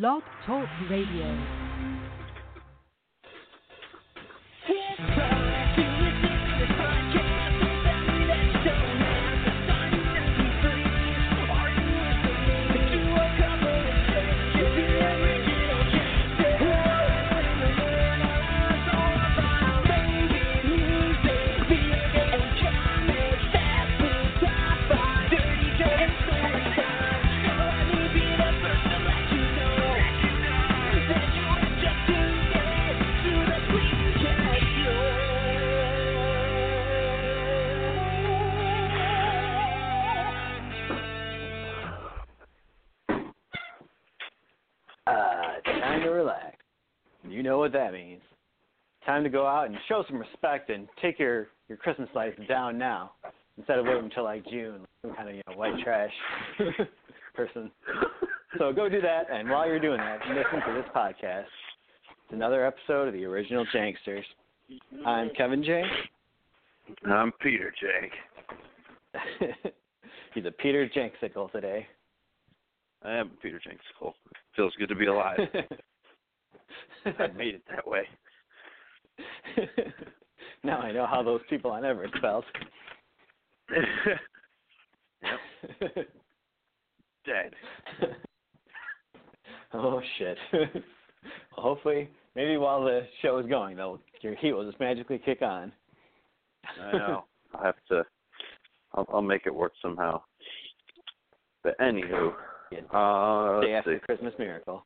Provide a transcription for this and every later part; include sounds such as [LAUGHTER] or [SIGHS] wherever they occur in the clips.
Blog Talk Radio. Time to go out and show some respect and take your your Christmas lights down now instead of waiting until like June, like some kind of you know white trash [LAUGHS] person. So go do that, and while you're doing that, listen to this podcast. It's another episode of the original Janksters. I'm Kevin Jank. I'm Peter Jank. [LAUGHS] He's a Peter Janksicle today. I am Peter Janksicle. Feels good to be alive. [LAUGHS] I made it that way. [LAUGHS] now I know how those people on Everest felt. [LAUGHS] yep. Dead. [LAUGHS] oh shit. well, hopefully, maybe while the show is going, though, your heat will just magically kick on. I know. I'll have to. I'll, I'll make it work somehow. But anywho, uh, Day after see. Christmas miracle.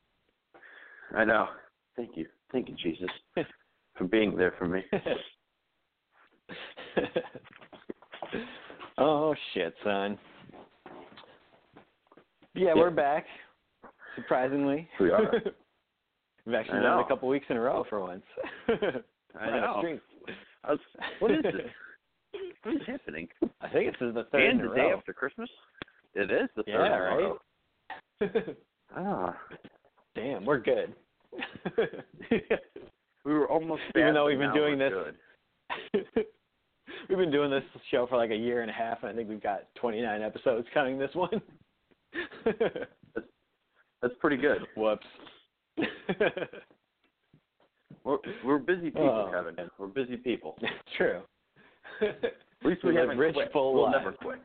I know. Thank you. Thank you, Jesus, for being there for me. [LAUGHS] oh shit, son. Yeah, Yeah. we're back. Surprisingly. We are. [LAUGHS] We've actually done it a couple weeks in a row for once. I [LAUGHS] know. I was, what is this? What is happening? I think it's the third and the day row. after Christmas? It is the third. Yeah, right. Ah. Damn, we're good. We were almost [LAUGHS] Even though we've been doing this- [LAUGHS] we've been doing this show for like a year and a half, and I think we've got 29 episodes counting this one. That's pretty good. Whoops. [LAUGHS] We're we're busy people, Oh, Kevin. man. We're busy people. It's true. At least we We haven't rich, quit. full we'll lives. never quit.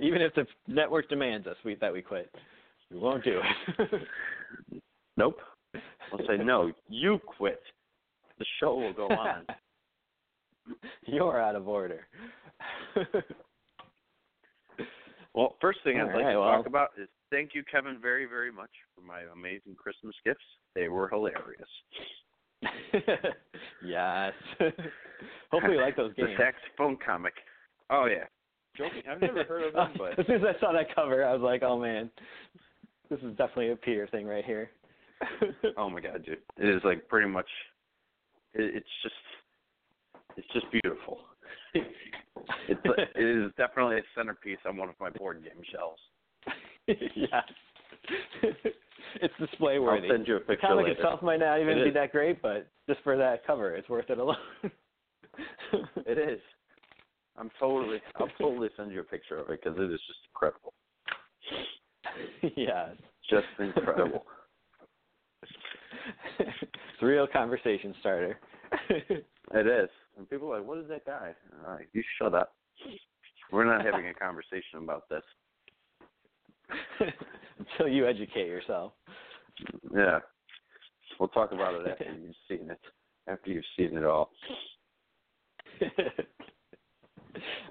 Even if the network demands us we, that we quit, we won't do it. Nope. We'll say no. [LAUGHS] You quit. The show will go on. [LAUGHS] You're out of order. [LAUGHS] Well, first thing I'd All like right, to well- talk about is thank you, Kevin, very, very much for my amazing Christmas gifts. They were hilarious. yes. Hopefully you like those games. The saxophone comic. Oh yeah. Joking. I've never heard of them, but as soon as I saw that cover, I was like, "Oh man, this is definitely a Peter thing right here." [LAUGHS] oh my god, dude, it is like pretty much. It, it's just, it's just beautiful. [LAUGHS] It's it is definitely a centerpiece on one of my board game shelves. [LAUGHS] yes. it's display worthy. I'll send you a The picture comic later. itself might not even It be is. that great, but just for that cover, it's worth it alone. It is. I'm totally. I'll totally send you a picture of it because it is just incredible. yes. Just incredible. Real conversation starter. [LAUGHS] it is. And people are like, "What is that guy?" All right, you shut up. We're not having a [LAUGHS] conversation about this. Until you educate yourself. Yeah. We'll talk about it after [LAUGHS] you've seen it. After you've seen it all.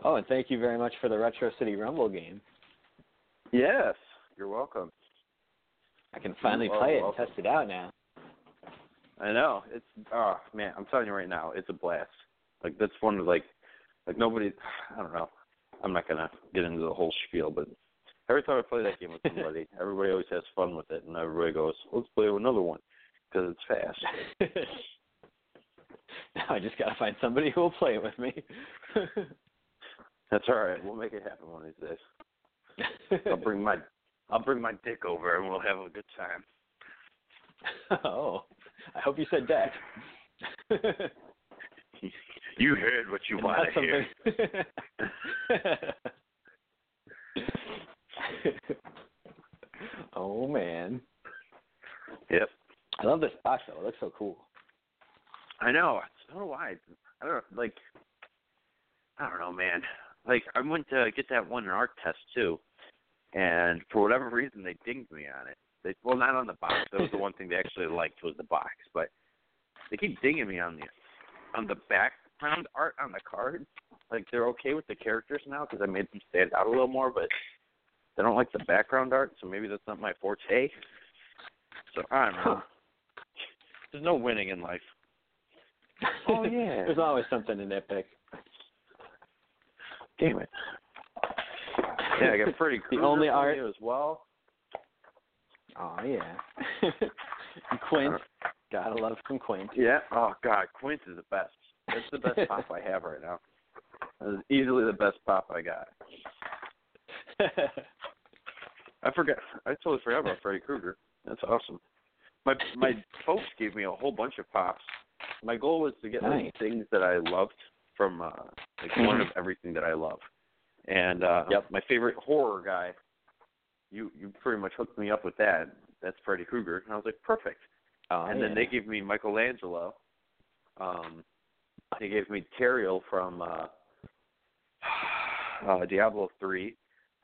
oh, and thank you very much for the Retro City Rumble game. Yes. You're welcome. I can finally play it and welcome. test it out now. I know. It's oh man, I'm telling you right now, it's a blast. Like that's one of like like nobody I don't know. I'm not gonna get into the whole spiel, but every time I play that game with [LAUGHS] somebody, everybody always has fun with it, and everybody goes, "Let's play another one," because it's fast. [LAUGHS] now I just gotta find somebody who will play it with me. That's all right. We'll make it happen one of these days. I'll bring my I'll bring my dick over, and we'll have a good time. [LAUGHS] oh, I hope you said that. you heard what you wanted to hear. [LAUGHS] oh man. Yep. I love this box though. It looks so cool. I know. I don't know why. I don't know. like. I don't know, man. Like I went to get that one in art test too, and for whatever reason they dinged me on it. They well, not on the box. That was the one thing they actually liked was the box, but they keep dinging me on the on the background art on the card. Like they're okay with the characters now because I made them stand out a little more, but they don't like the background art. So maybe that's not my forte. So I don't know. There's no winning in life. Oh [LAUGHS] yeah. There's always something to nitpick. Damn it. Yeah, I got pretty [LAUGHS] The only art- as well. Oh yeah. [LAUGHS] Quint. Gotta love some Quint. Yeah. Oh God, Quint is the best. That's the best pop I have right now. That is easily the best pop I got. [LAUGHS] I forgot. I totally forgot about Freddy Krueger. That's awesome. My my folks gave me a whole bunch of pops. My goal was to get Nice. like things that I loved from uh like one of everything that I love. And uh Yep. my favorite horror guy, you you pretty much hooked me up with that. That's Freddy Krueger. And I was like, perfect. oh, and yeah. then they gave me Michelangelo. Um, they gave me Tyrael from uh, [SIGHS] uh, Diablo three.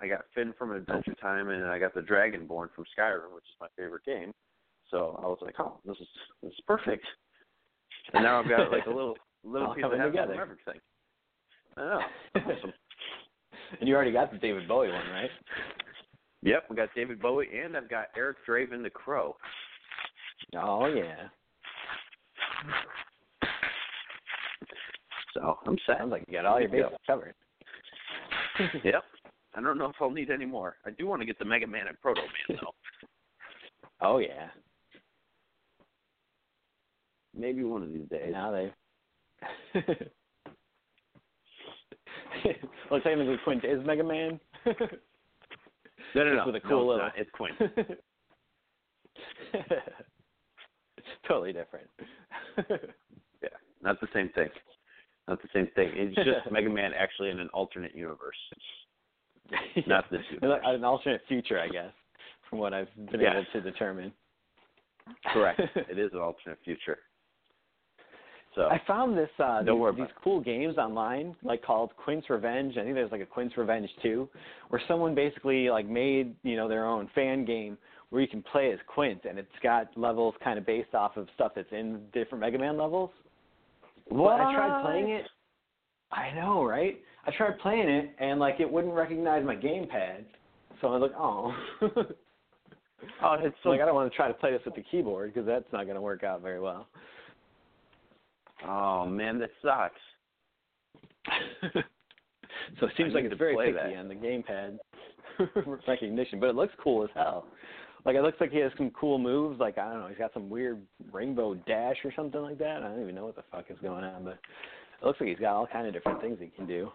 I got Finn from Adventure Time, and I got the Dragonborn from Skyrim, which is my favorite game. So I was like, oh, this is this is perfect. And now I've got like a little [LAUGHS] little piece of heaven together. from everything. I know. Awesome. [LAUGHS] and you already got the David Bowie one, right? Yep, we got David Bowie, and I've got Eric Draven the Crow. Oh yeah. So I'm set. Sounds like you got all your bases covered. [LAUGHS] [LAUGHS] Yep. I don't know if I'll need any more. I do want to get the Mega Man and Proto Man [LAUGHS] though. Oh yeah. Maybe one of these days. Now they. well, technically, Quint is Mega Man. No, no, no. with a no, cool it's little. not. It's Quinn. [LAUGHS] totally different. [LAUGHS] Yeah, not the same thing. Not the same thing. It's just [LAUGHS] Mega Man actually in an alternate universe. Not this universe. An alternate future, I guess, from what I've been Yes. able to determine. Correct. it is an alternate future. So I found this uh these, these cool games online like called Quint's Revenge. I think there's like a Quint's Revenge 2 where someone basically like made, you know, their own fan game where you can play as Quint and it's got levels kind of based off of stuff that's in different Mega Man levels. But I tried playing it. I know, right? I tried playing it and like it wouldn't recognize my gamepad. So I was like, "Oh." Oh, it's [LAUGHS] so. like I don't want to try to play this with the keyboard because that's not going to work out very well. Oh man, that sucks. [LAUGHS] so it seems I like it's very picky that. on the gamepad [LAUGHS] recognition, but it looks cool as hell. Like it looks like he has some cool moves. Like I don't know, he's got some weird rainbow dash or something like that. I don't even know what the fuck is going on, but it looks like he's got all kind of different things he can do.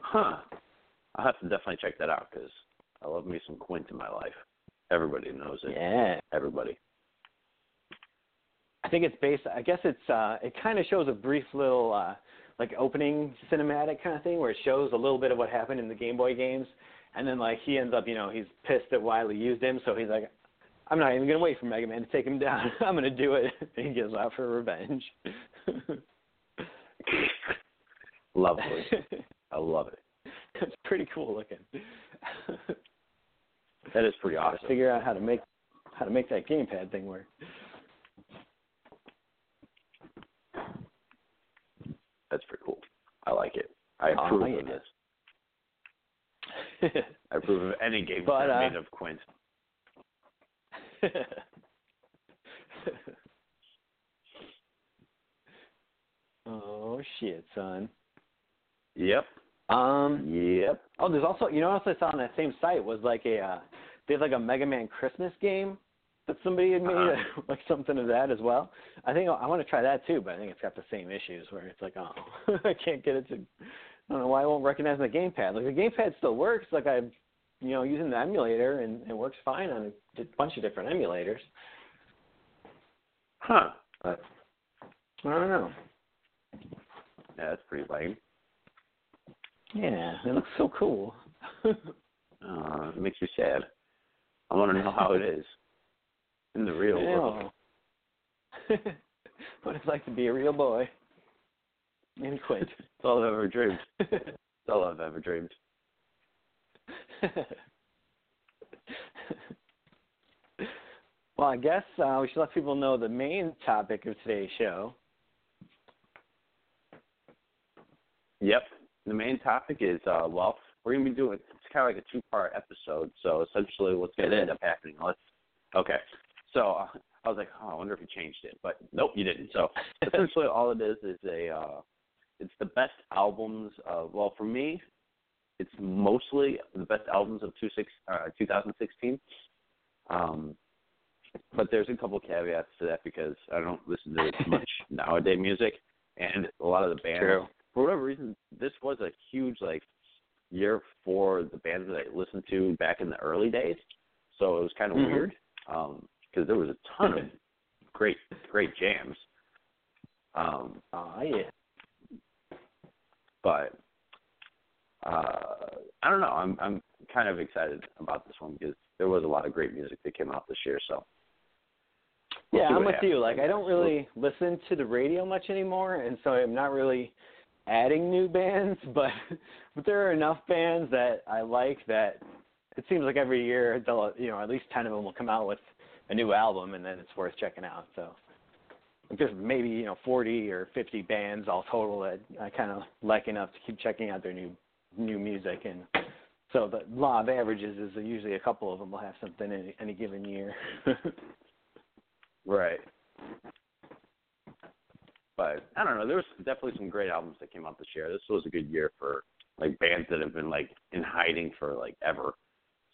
Huh. I'll have to definitely check that out because I love me some Quint in my life. Everybody knows it. Yeah, Everybody. I think it's based. I guess it's. uh It kind of shows a brief little uh like opening cinematic kind of thing where it shows a little bit of what happened in the Game Boy games, and then like he ends up, you know, he's pissed that Wily used him, so he's like, I'm not even gonna wait for Mega Man to take him down. [LAUGHS] I'm gonna do it. And [LAUGHS] he goes out for revenge. [LAUGHS] Lovely. I love it. it's pretty cool looking. That is pretty awesome. Figure out how to make how to make that gamepad thing work. That's pretty cool. I like it. I approve of this. [LAUGHS] I approve of any game But, uh, made of Quint. [LAUGHS] oh shit, son. Yep. Um. Yep. Oh, there's also you know what else I saw on that same site was like a uh, they have like a Mega Man Christmas game that somebody had made Uh-huh. [LAUGHS] like something of that as well. I think I want to try that too, but I think it's got the same issues where it's like oh [LAUGHS] I can't get it to I don't know why it won't recognize my gamepad. Like the gamepad still works. Like I'm, you know using the emulator and it works fine on a bunch of different emulators. Huh. But I don't know. Yeah, that's pretty lame. Yeah, it looks so cool. [LAUGHS] Uh, it makes me sad. I want to know how it is in the real world. [LAUGHS] what it's like to be a real boy. And [LAUGHS] quit. It's all I've ever dreamed. It's all I've ever dreamed. [LAUGHS] well, I guess uh, we should let people know the main topic of today's show. Yep. The main topic is uh well, we're gonna be doing it's kind of like a two part episode. So essentially, what's gonna end up happening? Let's okay. So I was like, oh, I wonder if you changed it, but nope, you didn't. So essentially, all it is is a uh it's the best albums of well for me, it's mostly the best albums of two six uh, 2016. Um, but there's a couple caveats to that because I don't listen to [LAUGHS] much nowadays music, and a lot of the bands True. for whatever reason, this was a huge like year for the bands that I listened to back in the early days. So it was kind of Mhm. weird because there was a ton of great great jams. Um, Oh yeah. but uh, I don't know. I'm I'm kind of excited about this one because there was a lot of great music that came out this year. So we'll yeah, I'm with you. Like I don't really listen to the radio much anymore, and so I'm not really adding new bands. [LAUGHS] But but there are enough bands that I like that it seems like every year they'll you know at least ten of them will come out with a new album, and then it's worth checking out. So there's maybe you know 40 or 50 bands all total that I kind of like enough to keep checking out their new new music and. So the law of averages is usually a couple of them will have something in any, any given year. [LAUGHS] Right. But I don't know. There was definitely some great albums that came out this year. This was a good year for like bands that have been like in hiding for like ever.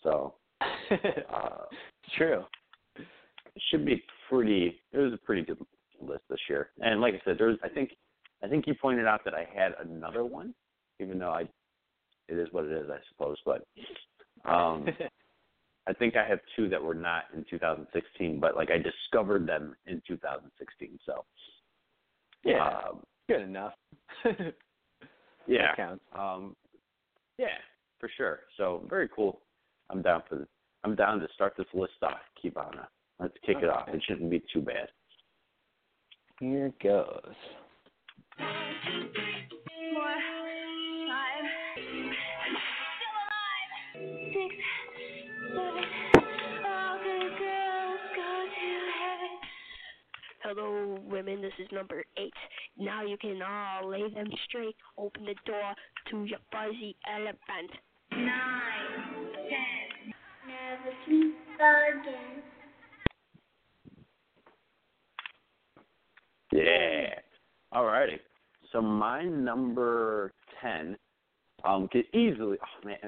So [LAUGHS] uh true. It should be pretty it was a pretty good list this year. And like I said, there's I think I think you pointed out that I had another one, even though I it is what it is, I suppose. But um [LAUGHS] I think I have two that were not in 2016, but like I discovered them in 2016. So yeah, um, good enough. [LAUGHS] yeah, counts. um, yeah, for sure. So very cool. I'm down for. I'm down to start this list off. Uh, Let's kick it off. It shouldn't be too bad. Here it goes. Four, five, still alive. Six, seven, all good girls go to heaven. Hello, women. This is number eight. Now you can all lay them straight. Open the door to your fuzzy elephant. Nine, ten. Never sleep again. Yeah. Alrighty. So my number ten um could easily oh man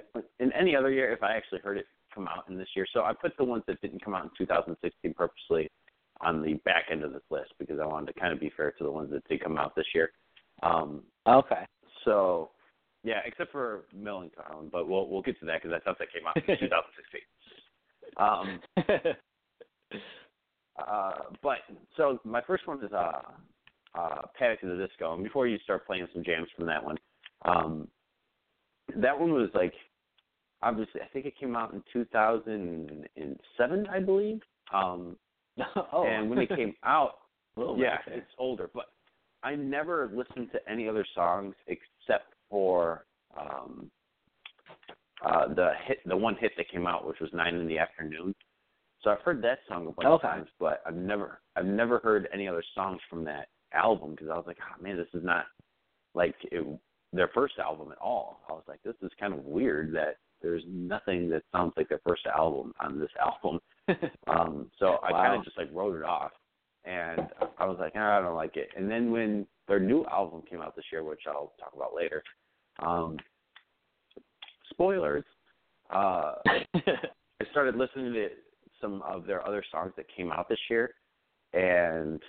in any other year if I actually heard it come out in this year. So I put the ones that didn't come out in 2016 purposely on the back end of this list because I wanted to kind of be fair to the ones that did come out this year. Um Okay. so yeah, except for Millencolin, but we'll we'll get to that because I thought that came out in [LAUGHS] 2016. Um [LAUGHS] uh, but so my first one is uh, uh, Panic at the Disco, and before you start playing some jams from that one, um, that one was like obviously I think it came out in 2007, I believe. Um, [LAUGHS] oh. and when it came [LAUGHS] out, yeah, okay. it's older, but I never listened to any other songs except for um, uh, the hit, the one hit that came out, which was Nine in the Afternoon. So I've heard that song a bunch of times, but I've never I've never heard any other songs from that album because I was like, oh man, this is not like it, their first album at all. I was like, this is kind of weird that there's nothing that sounds like their first album on this [LAUGHS] album. Um, so I kind of just like wrote it off, and I was like, ah, I don't like it. And then when their new album came out this year, which I'll talk about later, um, spoilers, uh, [LAUGHS] I started listening to some of their other songs that came out this year, and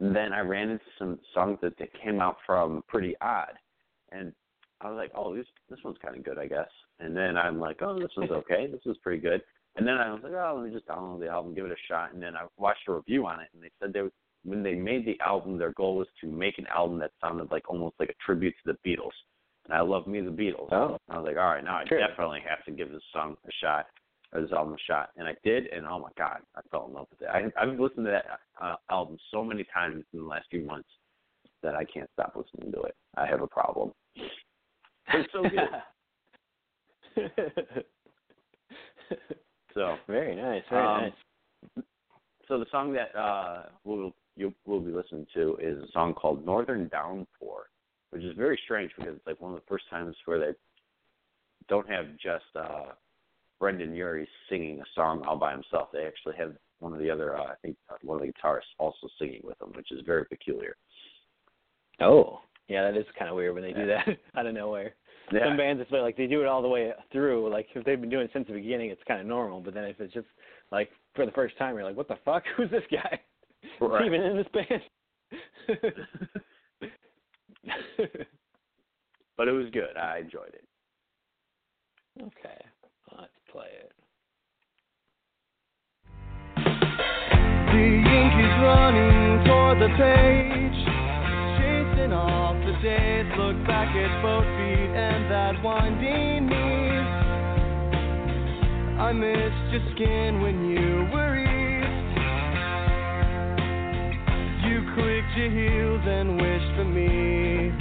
then I ran into some songs that, that came out from Pretty Odd, and I was like, oh, this this one's kind of good, I guess. And then I'm like, oh, this one's [LAUGHS] okay. This is pretty good. And then I was like, oh, let me just download the album, give it a shot. And then I watched a review on it, and they said they when they made the album, their goal was to make an album that sounded like almost like a tribute to the Beatles. And I love me the Beatles. Oh. I was like, all right, now I Sure. definitely have to give this song a shot. This album shot, and I did, and oh my god, I fell in love with it. I, I've listened to that uh, album so many times in the last few months that I can't stop listening to it. I have a problem. It's so good. [LAUGHS] so very nice, very Um, nice. so the song that uh, we'll you will be listening to is a song called Northern Downpour, which is very strange because it's like one of the first times where they don't have just uh, Brendon Urie singing a song all by himself. They actually have one of the other, uh, I think, uh, one of the guitarists also singing with them, which is very peculiar. Oh, yeah, that is kind of weird when they do that [LAUGHS] out of nowhere. Yeah, Some bands, it's like they do it all the way through. Like if they've been doing it since the beginning, it's kind of normal. But then if it's just like for the first time, you're like, what the fuck? [LAUGHS] Who's this guy? Right. even in this band? [LAUGHS] but it was good. I enjoyed it. okay, let's play it. The ink is running toward the page, chasing off the days. Look back at both feet and that winding knees. I missed your skin when you were east. You clicked your heels and wished for me.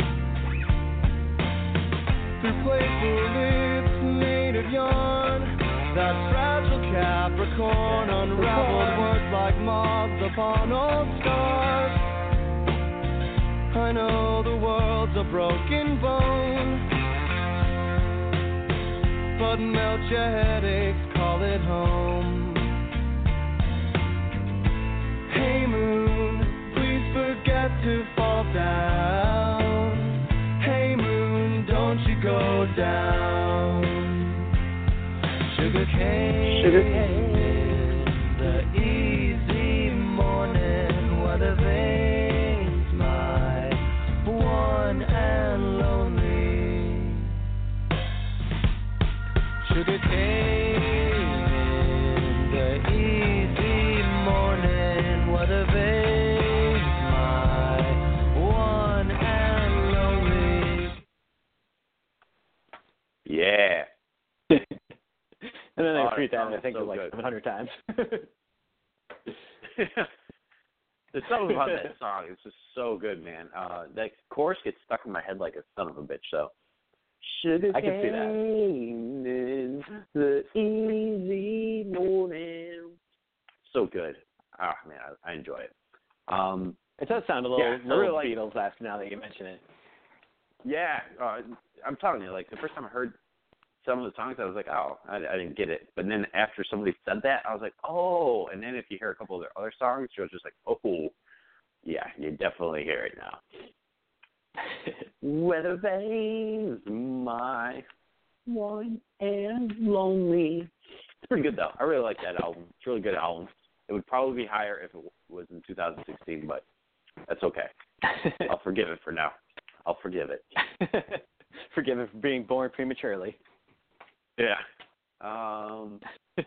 Through playful lips made of yarn, that fragile Capricorn unraveled words like moths upon old scars. I know the world's a broken bone, but melt your headaches, call it home. Hey moon, please forget to fall down. Hey moon, don't you go down. Sugar cane. Sugar cane. And then they Oh, repeat that song I think, so like good. 700 times. [LAUGHS] There's something about that [LAUGHS] song. It's just so good, man. Uh, that chorus gets stuck in my head like a son of a bitch. So, sugar I can see that. the easy morning. So good. Ah, man, I, I enjoy it. Um, it does sound a little, Yeah, little really like- Beatles-esque now that you mention it. yeah, uh, I'm telling you, like the first time I heard some of the songs, I was like, oh, I, I didn't get it. But then after somebody said that, I was like, oh. And then if you hear a couple of their other songs, you're just like, oh, yeah, you definitely hear it now. Weather veins, my one and lonely. It's pretty good though. I really like that album. It's a really good album. It would probably be higher if it was in 2016, but that's okay. I'll forgive it for now. I'll forgive it. [LAUGHS] Forgive him for being born prematurely. Yeah. Um. [LAUGHS]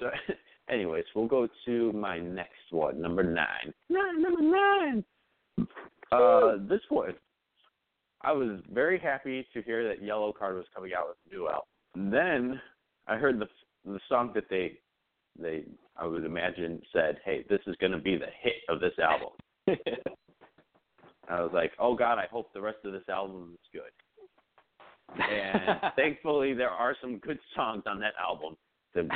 So, [LAUGHS] anyways, we'll go to my next one, number nine. Nine, number nine. Uh, this one, I was very happy to hear that Yellowcard was coming out with a new album. And then I heard the the song that they they I would imagine said, "Hey, this is going to be the hit of this album." [LAUGHS] I was like, "Oh God, I hope the rest of this album is good." And thankfully, there are some good songs on that album to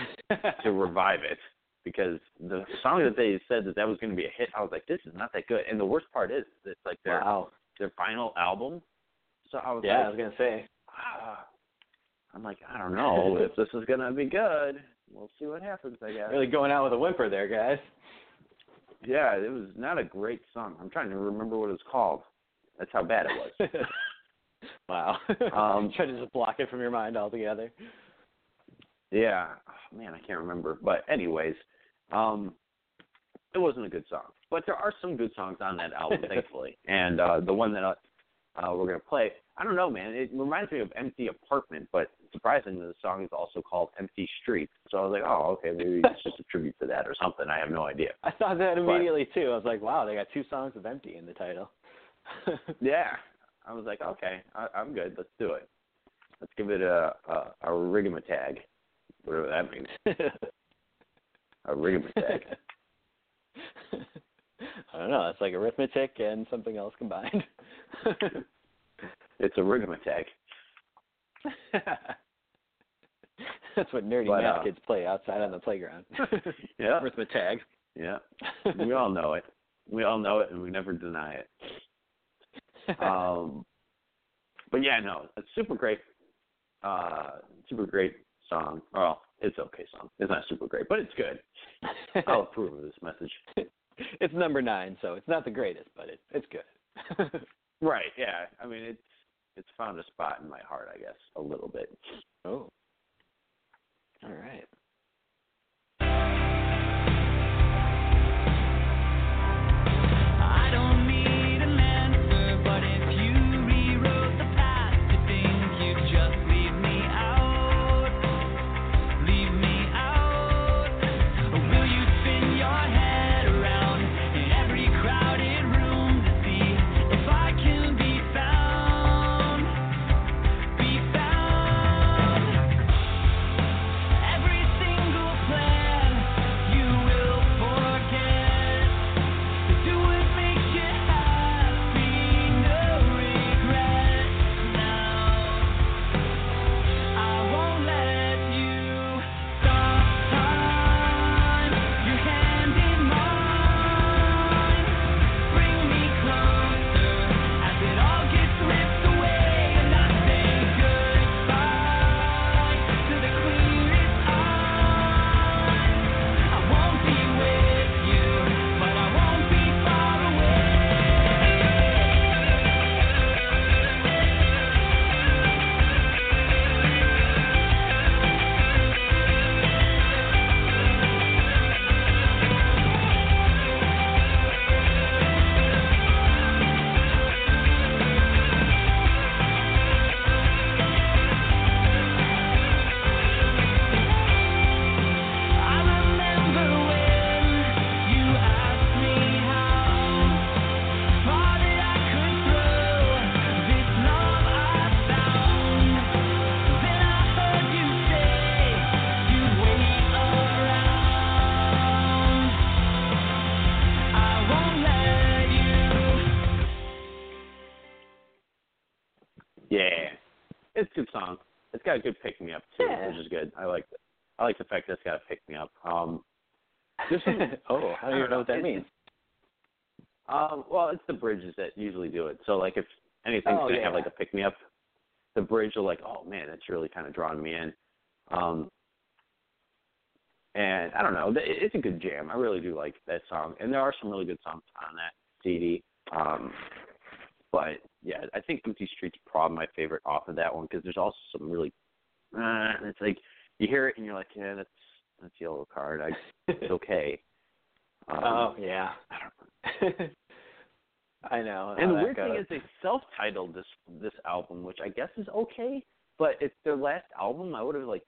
to [LAUGHS] revive it because the song that they said that that was going to be a hit, I was like, this is not that good. And the worst part is, it's like their wow. their final album. So I was Yeah, I was gonna say. ah. I'm like, I don't know if this is gonna be good. We'll see what happens, I guess. Really going out with a whimper there, guys. Yeah, it was not a great song. I'm trying to remember what it was called. That's how bad it was. [LAUGHS] wow. [LAUGHS] Um, Try to just block it from your mind altogether. Yeah, oh, man, I can't remember. But anyways, um, it wasn't a good song. But there are some good songs on that album, [LAUGHS] thankfully. And uh, the one that uh, uh, we're gonna play, I don't know, man. It reminds me of Empty Apartment, but surprisingly, the song is also called Empty Street. So I was like, oh, okay, maybe it's just a [LAUGHS] tribute to that or something. I have no idea. I thought that immediately too. I was like, wow, they got two songs of empty in the title. Yeah, I was like, okay, I, I'm good. Let's do it. Let's give it a a, a rigamatag. whatever that means. [LAUGHS] A rigamatag. [LAUGHS] I don't know. It's like arithmetic and something else combined. it's a rigamatag. [LAUGHS] That's what nerdy But, math uh, kids play outside on the playground. Yeah. Arithmetic. Yeah. we all know it. We all know it, and we never deny it. [LAUGHS] Um, but yeah, no, it's super great. Uh, super great song. Well, it's okay song. It's not super great, but it's good. [LAUGHS] I'll approve of this message. it's number nine, so it's not the greatest, but it, it's good. [LAUGHS] Right. Yeah. I mean, it's it's found a spot in my heart, I guess, a little bit. oh. All right. It's a good song. It's got a good pick me up too, Yeah. which is good. I like it. I like the fact that it's got a pick me up. Um there's some [LAUGHS] oh, how do you know what that It's- means? Um, well, it's the bridges that usually do it. So like if anything's Oh, gonna yeah. have like a pick me up, the bridge will like, oh man, it's really kind of drawing me in. Um, and I don't know, it's a good jam. I really do like that song, and there are some really good songs on that CD. Um, but yeah, I think Empty Streets probably my favorite off of that one because there's also some really, uh, it's like you hear it and you're like, yeah, that's that's Yellowcard. I it's [LAUGHS] okay. Um, oh yeah. I don't [LAUGHS] I know. And the weird thing is they self-titled this this album, which I guess is okay. But it's their last album. I would have like,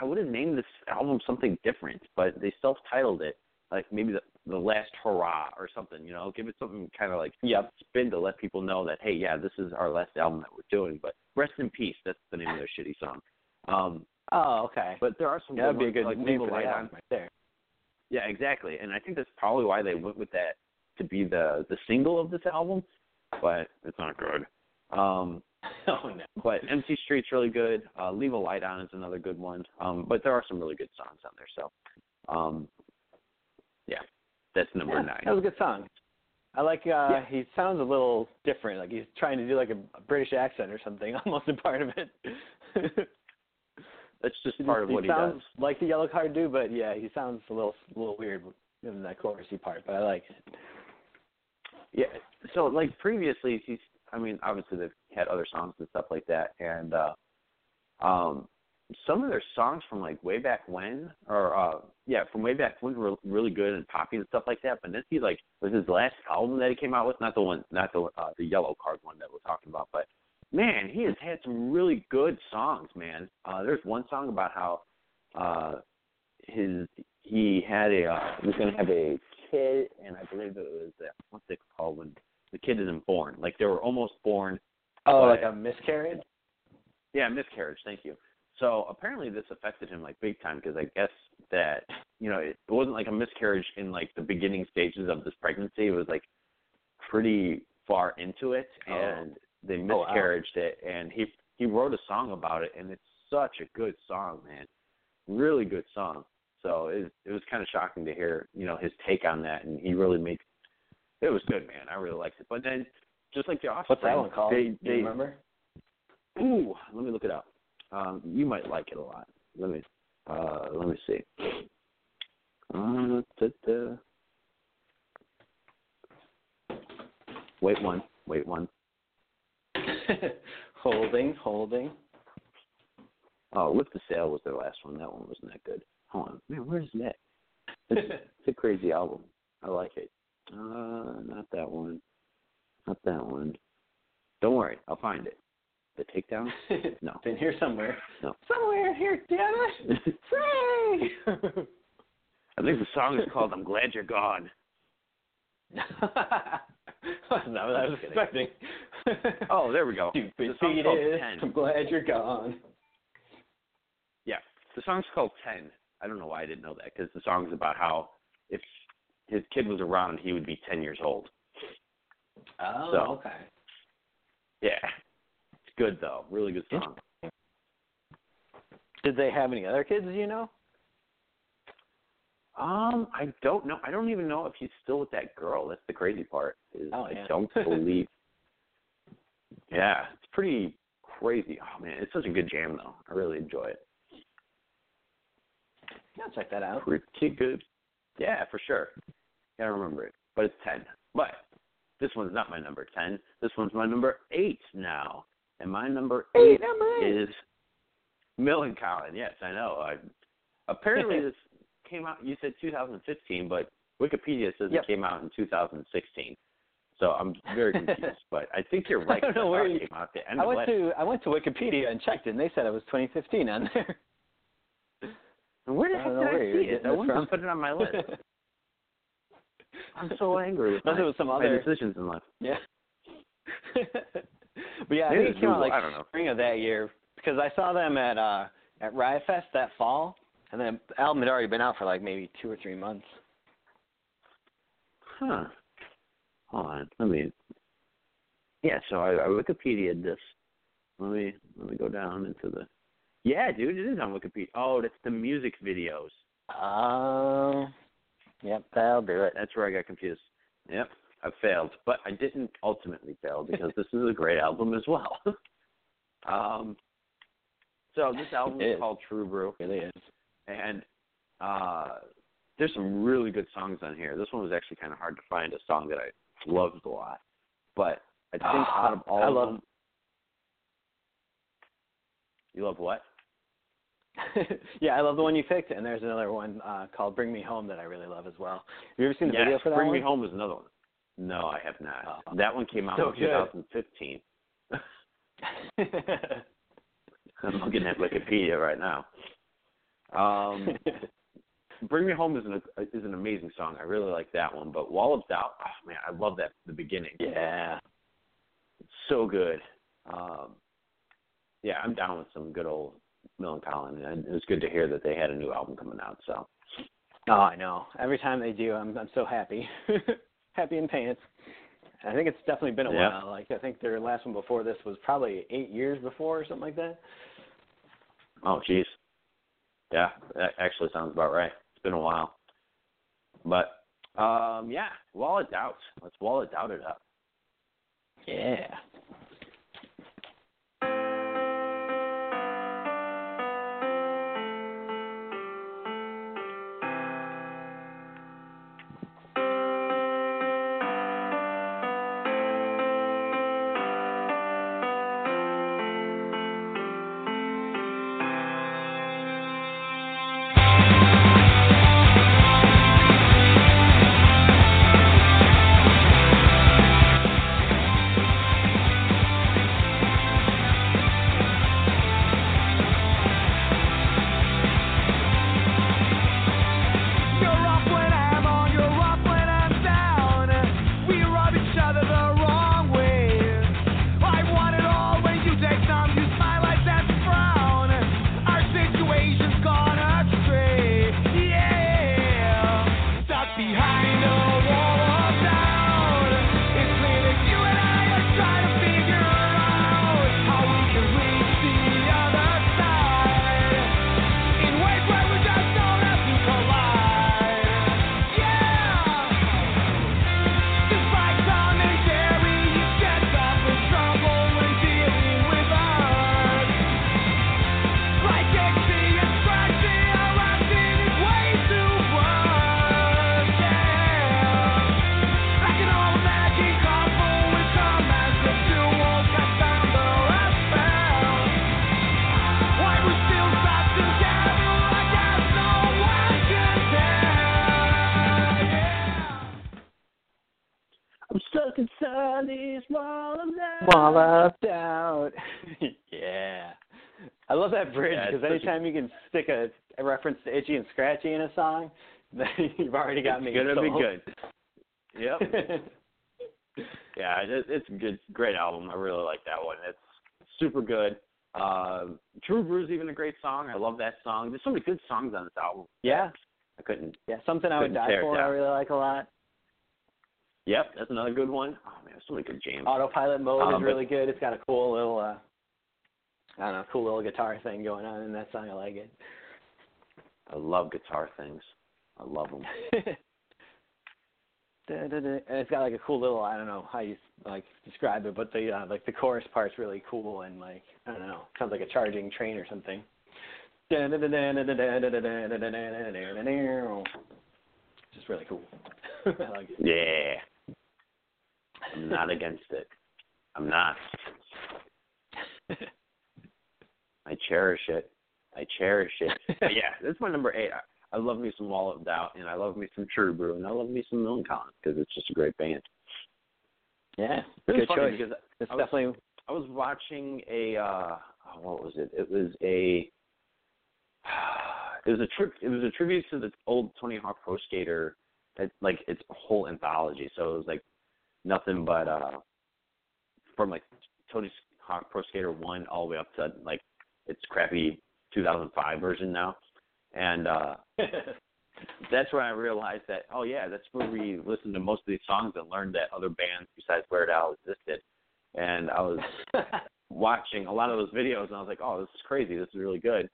I would have named this album something different. But they self-titled it like maybe the the last hurrah or something. You know, give it something kind of like Yep. spin to let people know that hey, yeah, this is our last album that we're doing. But rest in peace. That's the name of their shitty song. Um, Oh, okay. but there are some yeah, that'd be a good like name Leave a for Light that album right there. Yeah, exactly. And I think that's probably why they went with that to be the the single of this album. But it's not good. Um, [LAUGHS] oh no. but Empty Street's really good. Uh, Leave a Light On is another good one. Um, but there are some really good songs on there. So, um, yeah, that's number Yeah, nine. That was a good song. I like. uh Yeah. He sounds a little different. Like he's trying to do like a, British accent or something, [LAUGHS] almost a part of it. [LAUGHS] That's just He part of just- what he he sounds does. like the Yellowcard do, but yeah, he sounds a little a little weird in that chorusy part. But I like it. Yeah. So like previously, he's. I mean, obviously they've had other songs and stuff like that, and uh, um, some of their songs from like way back when, or uh, yeah, from way back when were really good and poppy and stuff like that. But then he like was his last album that he came out with, not the one, not the uh, the Yellowcard one that we're talking about, but man, he has had some really good songs, man. Uh, there's one song about how uh, his he had a uh, he was going to have a kid, and I believe it was uh, what's it called when the kid isn't born, like they were almost born. Oh, But- like a miscarriage. Yeah, miscarriage. Thank you. So apparently this affected him like big time because I guess that you know it, it wasn't like a miscarriage in like the beginning stages of this pregnancy. It was like pretty far into it, Oh. and they Oh, wow. it. And he he wrote a song about it, and it's such a good song, man. Really good song. So it it was kind of shocking to hear you know his take on that, and he really made it was good, man. I really liked it. But then just like the Offspring, What's that one called? They Do you remember? Ooh, let me look it up. Um, you might like it a lot. Let me uh, let me see. Uh. Wait one. Wait one. [LAUGHS] holding, holding. Oh, Lift the Sail was their last one. That one wasn't that good. Hold on. Man, where's that? It's, [LAUGHS] it's a crazy album. I like it. Uh, not that one. Not that one. Don't worry, I'll find it. The Takedown? [LAUGHS] No. Been here somewhere. No. Somewhere here, damn it. [LAUGHS] Say. I think the song is called "I'm Glad You're Gone." [LAUGHS] What I was expecting. Oh, there we go. Stupid the song's called. Ten. I'm glad you're gone. Yeah, the song's called Ten. I don't know why I didn't know that because the song's about how if his kid was around, he would be ten years old. Oh, So. okay. Yeah, it's good though. Really good song. Did they have any other kids? You know? Um, I don't know. I don't even know if he's still with that girl. That's the crazy part. Is Oh, I yeah. don't [LAUGHS] believe. yeah, it's pretty crazy. Oh man, it's such a good jam though. I really enjoy it. Yeah, check that out. Pretty good. Yeah, for sure. Gotta remember it. But it's ten. But this one's not my number ten. This one's my number eight now. And my number eight is Millencolin. Yes, I know. I, apparently [LAUGHS] this came out. You said 2015, but Wikipedia says Yep. it came out in 2016. So I'm very confused. [LAUGHS] but I think you're right. I don't know where you- came out the end I went to I went to Wikipedia and checked it, and they said it was 2015 on there. Where the I don't did know I see it? I wanted to put it on my list. [LAUGHS] I'm so angry with Unless my, it was some my other. decisions in life. Yeah. But yeah, I think it came out like spring of that year because I saw them at uh at Riot Fest that fall, and then the album had already been out for like maybe two or three months. Huh. Hold on. Let me. Yeah. So I, I Wikipedia this. Let me let me go down into the. Yeah, dude, it is on Wikipedia. Oh, that's the music videos. Oh. yep, that'll do it. That's where I got confused. Yep, I failed, but I didn't ultimately fail [LAUGHS] because this is a great album as well. [LAUGHS] um. So this album is is. called True Brew. It really is. and uh there's some really good songs on here. This one was actually kind of hard to find a song that I loved a lot, but I think Ah, out of all I of love- them, you love what? [LAUGHS] yeah, I love the one you picked, and there's another one uh called "Bring Me Home" that I really love as well. Have you ever seen the video for that Bring one? Me Home is another one. No, I have not. Oh, that one came out so in good. 2015. [LAUGHS] I'm looking at Wikipedia right now. Um, [LAUGHS] Bring Me Home is an is an amazing song. I really like that one. But Wall of Doubt, oh man, I love that the beginning. yeah. so good. Um, yeah, I'm down with some good old Millencolin, and it was good to hear that they had a new album coming out. So Oh, I know. Every time they do, I'm I'm so happy, [LAUGHS] happy in pants. I think it's definitely been a Yeah. while. Like I think their last one before this was probably eight years before or something like that. Oh, jeez. Yeah, that actually sounds about right. It's been a while. But, um, yeah, Wall of Doubt. Let's Wall of Doubt it up. Yeah. no one. Tear these walls down. Wall of doubt. [LAUGHS] yeah. I love that bridge Yeah, it's because a- anytime you can stick a, a reference to Itchy and Scratchy in a song, [LAUGHS] then you've already got it's me. gonna be good. Yep. [LAUGHS] yeah, it, it's a good, great album. I really like that one. It's super good. Uh, True Brew's even a great song. I love that song. There's so many good songs on this album. yeah. I couldn't. Yeah. Something I would Couldn't die tear it for. I really like a lot. Yep, that's another good one. Oh man, so many good jams. Autopilot mode Um, is really good. It's got a cool little, uh, I don't know, cool little guitar thing going on in that song. I like it. I love guitar things. I love them. [LAUGHS] And it's got like a cool little I don't know how you like describe it, but the uh, like the chorus part's really cool and like I don't know, sounds like a charging train or something. Just really cool. [LAUGHS] I like it. Yeah. I'm not against it. I'm not. [LAUGHS] I cherish it. I cherish it. But yeah, [LAUGHS] this is my number eight. I, I love me some Wall of Doubt, and I love me some True Brew, and I love me some Collins because it's just a great band. Yeah, It was good funny choice. because It's I was- definitely I was watching a uh what was it? It was a [SIGHS] it was a trip it was a tribute to the old Tony Hawk Pro Skater it, like it's a whole anthology. So it was like nothing but uh from like Tony Hawk Pro Skater one all the way up to like its crappy two thousand five version now. And uh [LAUGHS] that's when I realized that oh yeah, that's where we listened to most of these songs and learned that other bands besides Weird Al existed. And I was [LAUGHS] watching a lot of those videos and I was like, Oh, this is crazy, this is really good.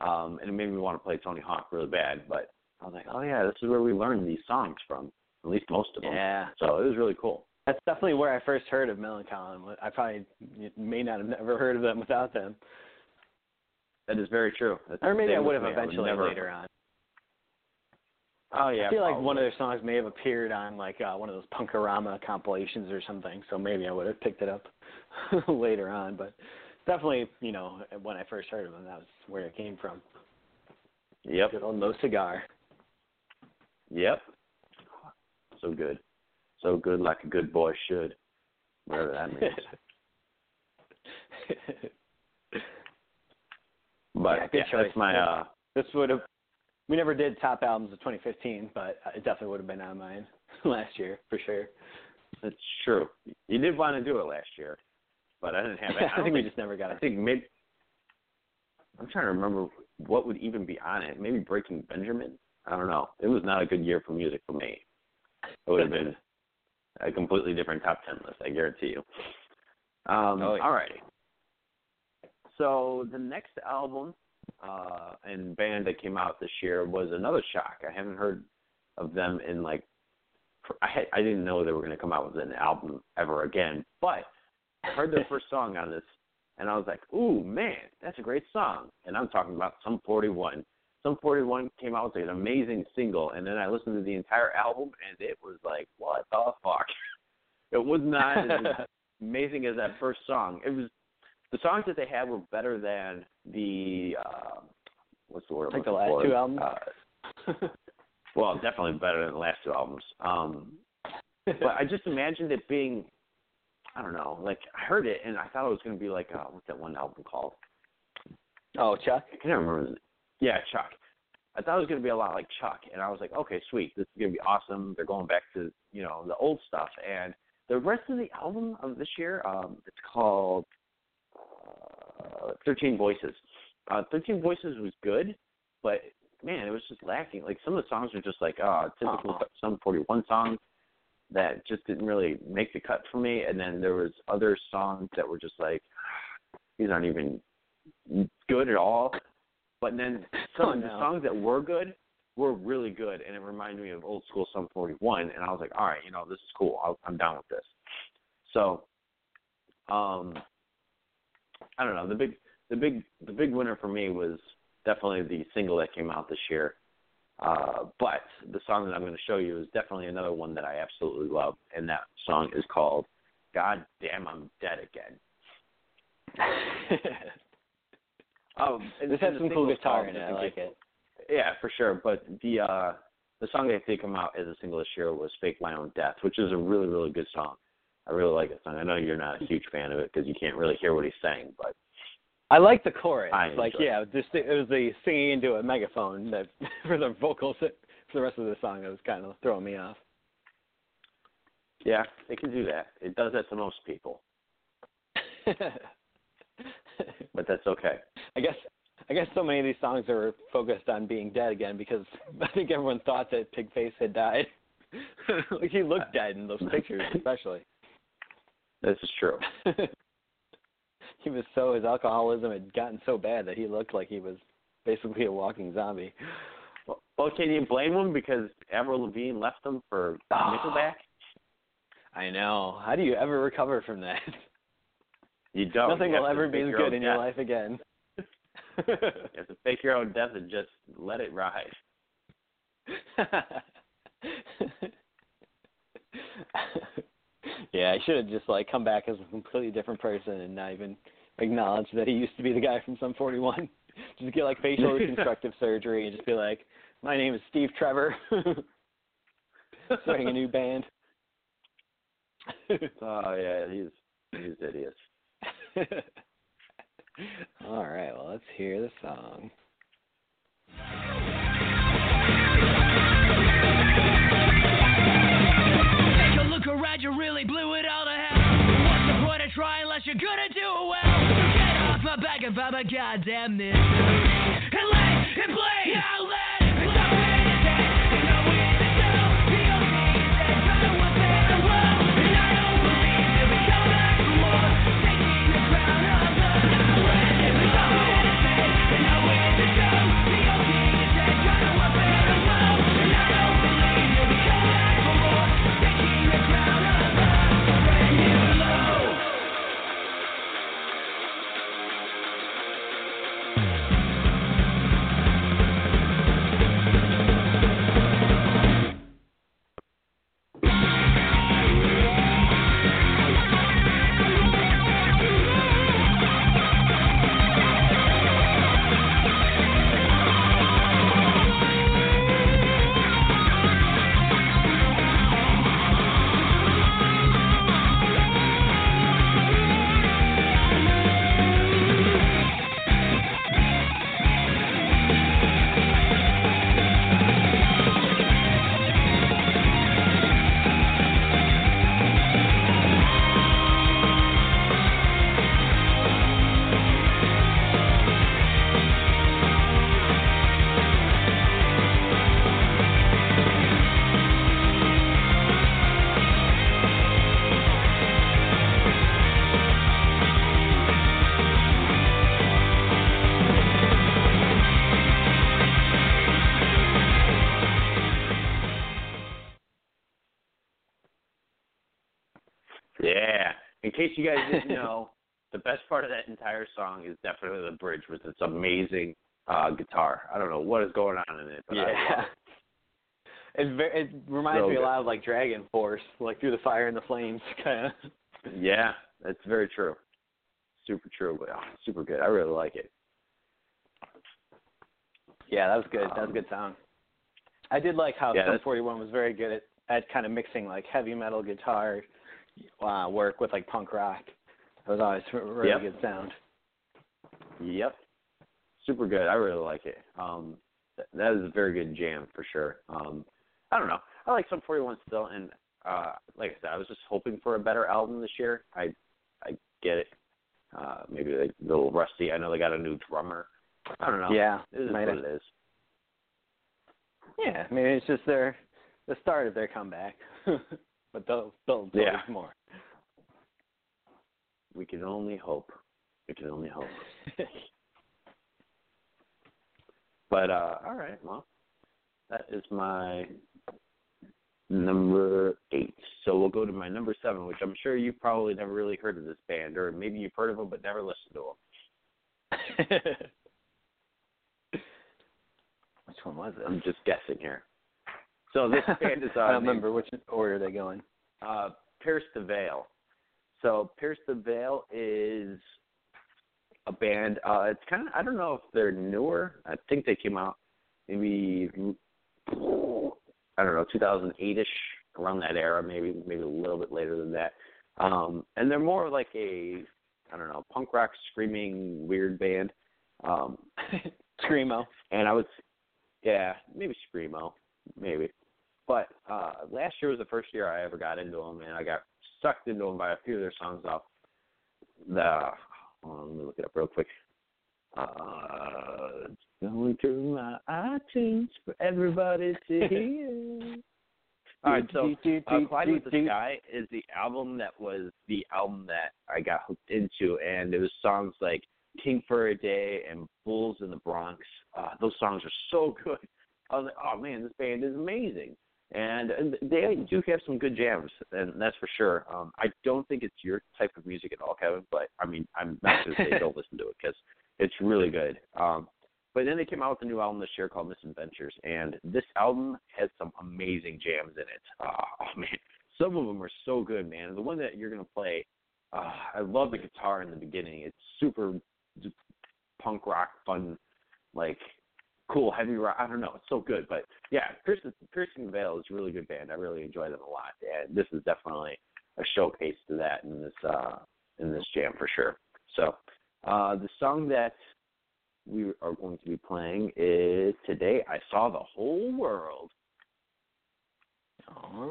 Um and it made me want to play Tony Hawk really bad, but I was like, Oh yeah, this is where we learned these songs from. At least most of them. yeah. So it was really cool. That's definitely where I first heard of Millencolin. I probably may not have never heard of them without them, That is very true. That's or maybe I would have eventually never- later on. Oh yeah. I feel like one of their songs may have appeared on like uh, one of those Punk-O-Rama compilations or something, so maybe I would have picked it up [LAUGHS] later on. But definitely, you know, when I first heard of them, that was where it came from. Yep. Good old No Cigar. Yep. So good. So good like a good boy should. Whatever that means. [LAUGHS] But Yeah, that's my uh this would have. We never did top albums of 2015, but it definitely would have been on mine [LAUGHS] last year for sure. That's true. You did want to do it last year, but I didn't have [LAUGHS] it. I don't think we just never got it. I think maybe I'm trying to remember what would even be on it. Maybe Breaking Benjamin. I don't know. It was not a good year for music for me. It would have been a completely different top ten list, I guarantee you. Um Oh, yeah. all righty. So the next album uh and band that came out this year was another shock. I haven't heard of them in like for- I had, I didn't know they were going to come out with an album ever again, but I heard their [LAUGHS] first song on this, and I was like, "Ooh, man, that's a great song!" And I'm talking about Sum 41. Sum 41 came out with an amazing single, and then I listened to the entire album, and it was like, "What the fuck?" [LAUGHS] It was not as [LAUGHS] amazing as that first song. It was the songs that they had were better than the uh, what's the word? Like the last for? two albums? Uh, well, definitely better than the last two albums. Um, but I just imagined it being, I don't know, like I heard it and I thought it was going to be like, uh, what's that one album called? oh, Chuck. I can't remember. Yeah, Chuck. I thought it was going to be a lot like Chuck, and I was like, okay, sweet, this is going to be awesome. They're going back to you know the old stuff, and the rest of the album of this year, um, it's called uh, Thirteen Voices. Uh, Thirteen Voices was good, but man, it was just lacking. Like some of the songs were just like uh, typical Aw. Sum Forty One songs that just didn't really make the cut for me, and then there was other songs that were just like these aren't even good at all. But then [LAUGHS] some Oh, of the songs that were good were really good, and it reminded me of old school Sum 41. And I was like, all right, you know, this is cool. I'll, I'm down with this. So, um, I don't know. The big, the big, the big winner for me was definitely the single that came out this year. Uh, but the song that I'm going to show you is definitely another one that I absolutely love, and that song is called "God Damn I'm Dead Again." [LAUGHS] Um, and- this has some cool guitar in it. I like it. Yeah, for sure. But the uh the song that did come out as a single this year was "Fake My Own Death," which is a really really good song. I really like that song. I know you're not a huge fan of it because you can't really hear what he's saying, but I like the chorus. I like yeah, just it was the singing into a megaphone that [LAUGHS] for the vocals for the rest of the song that was kind of throwing me off. yeah, it can do that. It does that to most people, [LAUGHS] [LAUGHS] but that's okay. I guess I guess so many of these songs are focused on being dead again because [LAUGHS] I think everyone thought that Pigface had died. [LAUGHS] like he looked uh, dead in those pictures, especially. This is true. he was so his alcoholism had gotten so bad that he looked like he was basically a walking zombie. Well, can you blame him because Avril Lavigne left him for ah. Nickelback? I know. How do you ever recover from that? You don't. Nothing You will ever be as good in your life again. [LAUGHS] You have to fake your own death and just let it ride. [LAUGHS] yeah, I should have just like come back as a completely different person and not even acknowledge that he used to be the guy from Sum 41. [LAUGHS] just get like facial reconstructive surgery and just be like, "My name is Steve Trevor." Starting a new band. Oh yeah, he's he's hideous. [LAUGHS] All right, well, let's hear the song. Take a look around, you really blew it all to hell. What's the point of trying unless you're gonna do it well? Get off my back if I'm a goddamn misery. And lay and play out loud. Case you guys didn't [LAUGHS] know, the best part of that entire song is definitely the bridge with its amazing uh guitar. I don't know what is going on in it, but I yeah. it. [LAUGHS] It's very, it reminds So me a lot of like DragonForce, like through the fire and the flames, [LAUGHS] kind of. Yeah, that's very true. Super true, but oh, super good. I really like it. Yeah, that was good. That was a Um, good song. I did like how yeah, Sum 41 was very good at at kind of mixing like heavy metal guitar uh, work with like punk rock. That was always a really Yep. good sound. Yep. Super good. I really like it. Um th- that is a very good jam for sure. Um I don't know. I like Sum 41 still and uh like I said, I was just hoping for a better album this year. I I get it. Uh maybe like a little rusty. I know they got a new drummer. I don't know. Yeah, It is what have- it is. Yeah, maybe it's just their the start of their comeback, [LAUGHS] but they'll they'll do Yeah. more. We can only hope. We can only hope. [LAUGHS] But uh all right, well, that is my number eight. So we'll go to my number seven, which I'm sure you've probably never really heard of this band, or maybe you've heard of them but never listened to them. [LAUGHS] Which one was it? I'm just guessing here. So [LAUGHS] this band is uh, I don't remember which order they go in. uh Pierce the Veil. So Pierce the Veil is a band. Uh it's kind of I don't know if they're newer. I think they came out maybe I don't know 2008ish around that era, maybe maybe a little bit later than that. Um, and they're more like a I don't know punk rock screaming weird band. Um, [LAUGHS] Screamo. and I was yeah maybe screamo maybe. But uh last year was the first year I ever got into them, and I got sucked into them by a few of their songs off the. On, let me look it up real quick. Uh, going through my iTunes for everybody to [LAUGHS] hear. All right, so uh, with the Sky is the album that was the album that I got hooked into, and it was songs like King for a Day and Bulls in the Bronx. Uh, those songs are so [LAUGHS] good. I was like, oh man, this band is amazing. And, they do have some good jams, and that's for sure. Um, I don't think it's your type of music at all, Kevin, but I mean, I'm not going to say don't [LAUGHS] listen to it because it's really good. Um, but then they came out with a new album this year called Misadventures, and this album has some amazing jams in it. Uh, oh man, some of them are so good, man. The one that you're gonna play, uh, I love the guitar in the beginning. It's super punk rock, fun, like cool heavy rock. I don't know, it's so good. But yeah, Piercing, Piercing Veil is a really good band. I really enjoy them a lot, and this is definitely a showcase to that in this uh, in this jam for sure. So uh, the song that we are going to be playing is Today I Saw the Whole World. All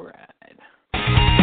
right.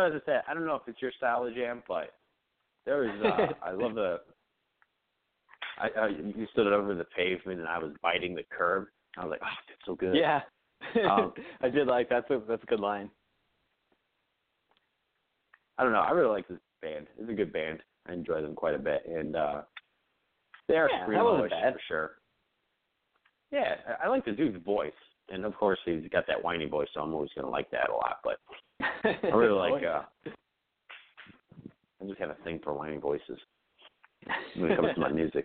So as I said, I don't know if it's your style of jam, but there was uh, [LAUGHS] I love the I, I you stood over the pavement and I was biting the curb. I was like, oh, that's so good. Yeah. Um, [LAUGHS] I did like that's a that's a good line. I don't know. I really like this band. It's a good band. I enjoy them quite a bit, and uh they are Yeah, screamo for sure. Yeah, I, I like the dude's voice, and of course he's got that whiny voice, so I'm always gonna like that a lot. But [LAUGHS] I really like. uh I just have a thing for whiny voices when it comes to my [LAUGHS] music.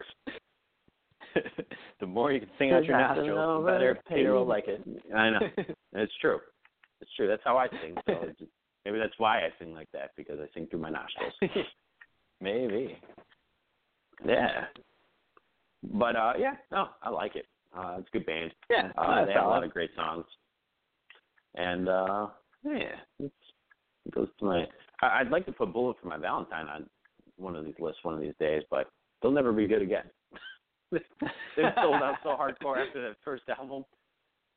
the more you can sing out your nostrils, the better Peter will [LAUGHS] like it. I know. It's true. It's true. That's how I sing. So just, maybe that's why I sing like that because I sing through my nostrils. Maybe. Yeah. But uh yeah, no, I like it. Uh it's a good band. Yeah. Uh they have a lot of great songs. And uh yeah, it's, it goes to my I, I'd like to put Bullet for my Valentine on one of these lists one of these days, but they'll never be good again. [LAUGHS] They've [LAUGHS] sold out so hardcore after that first album.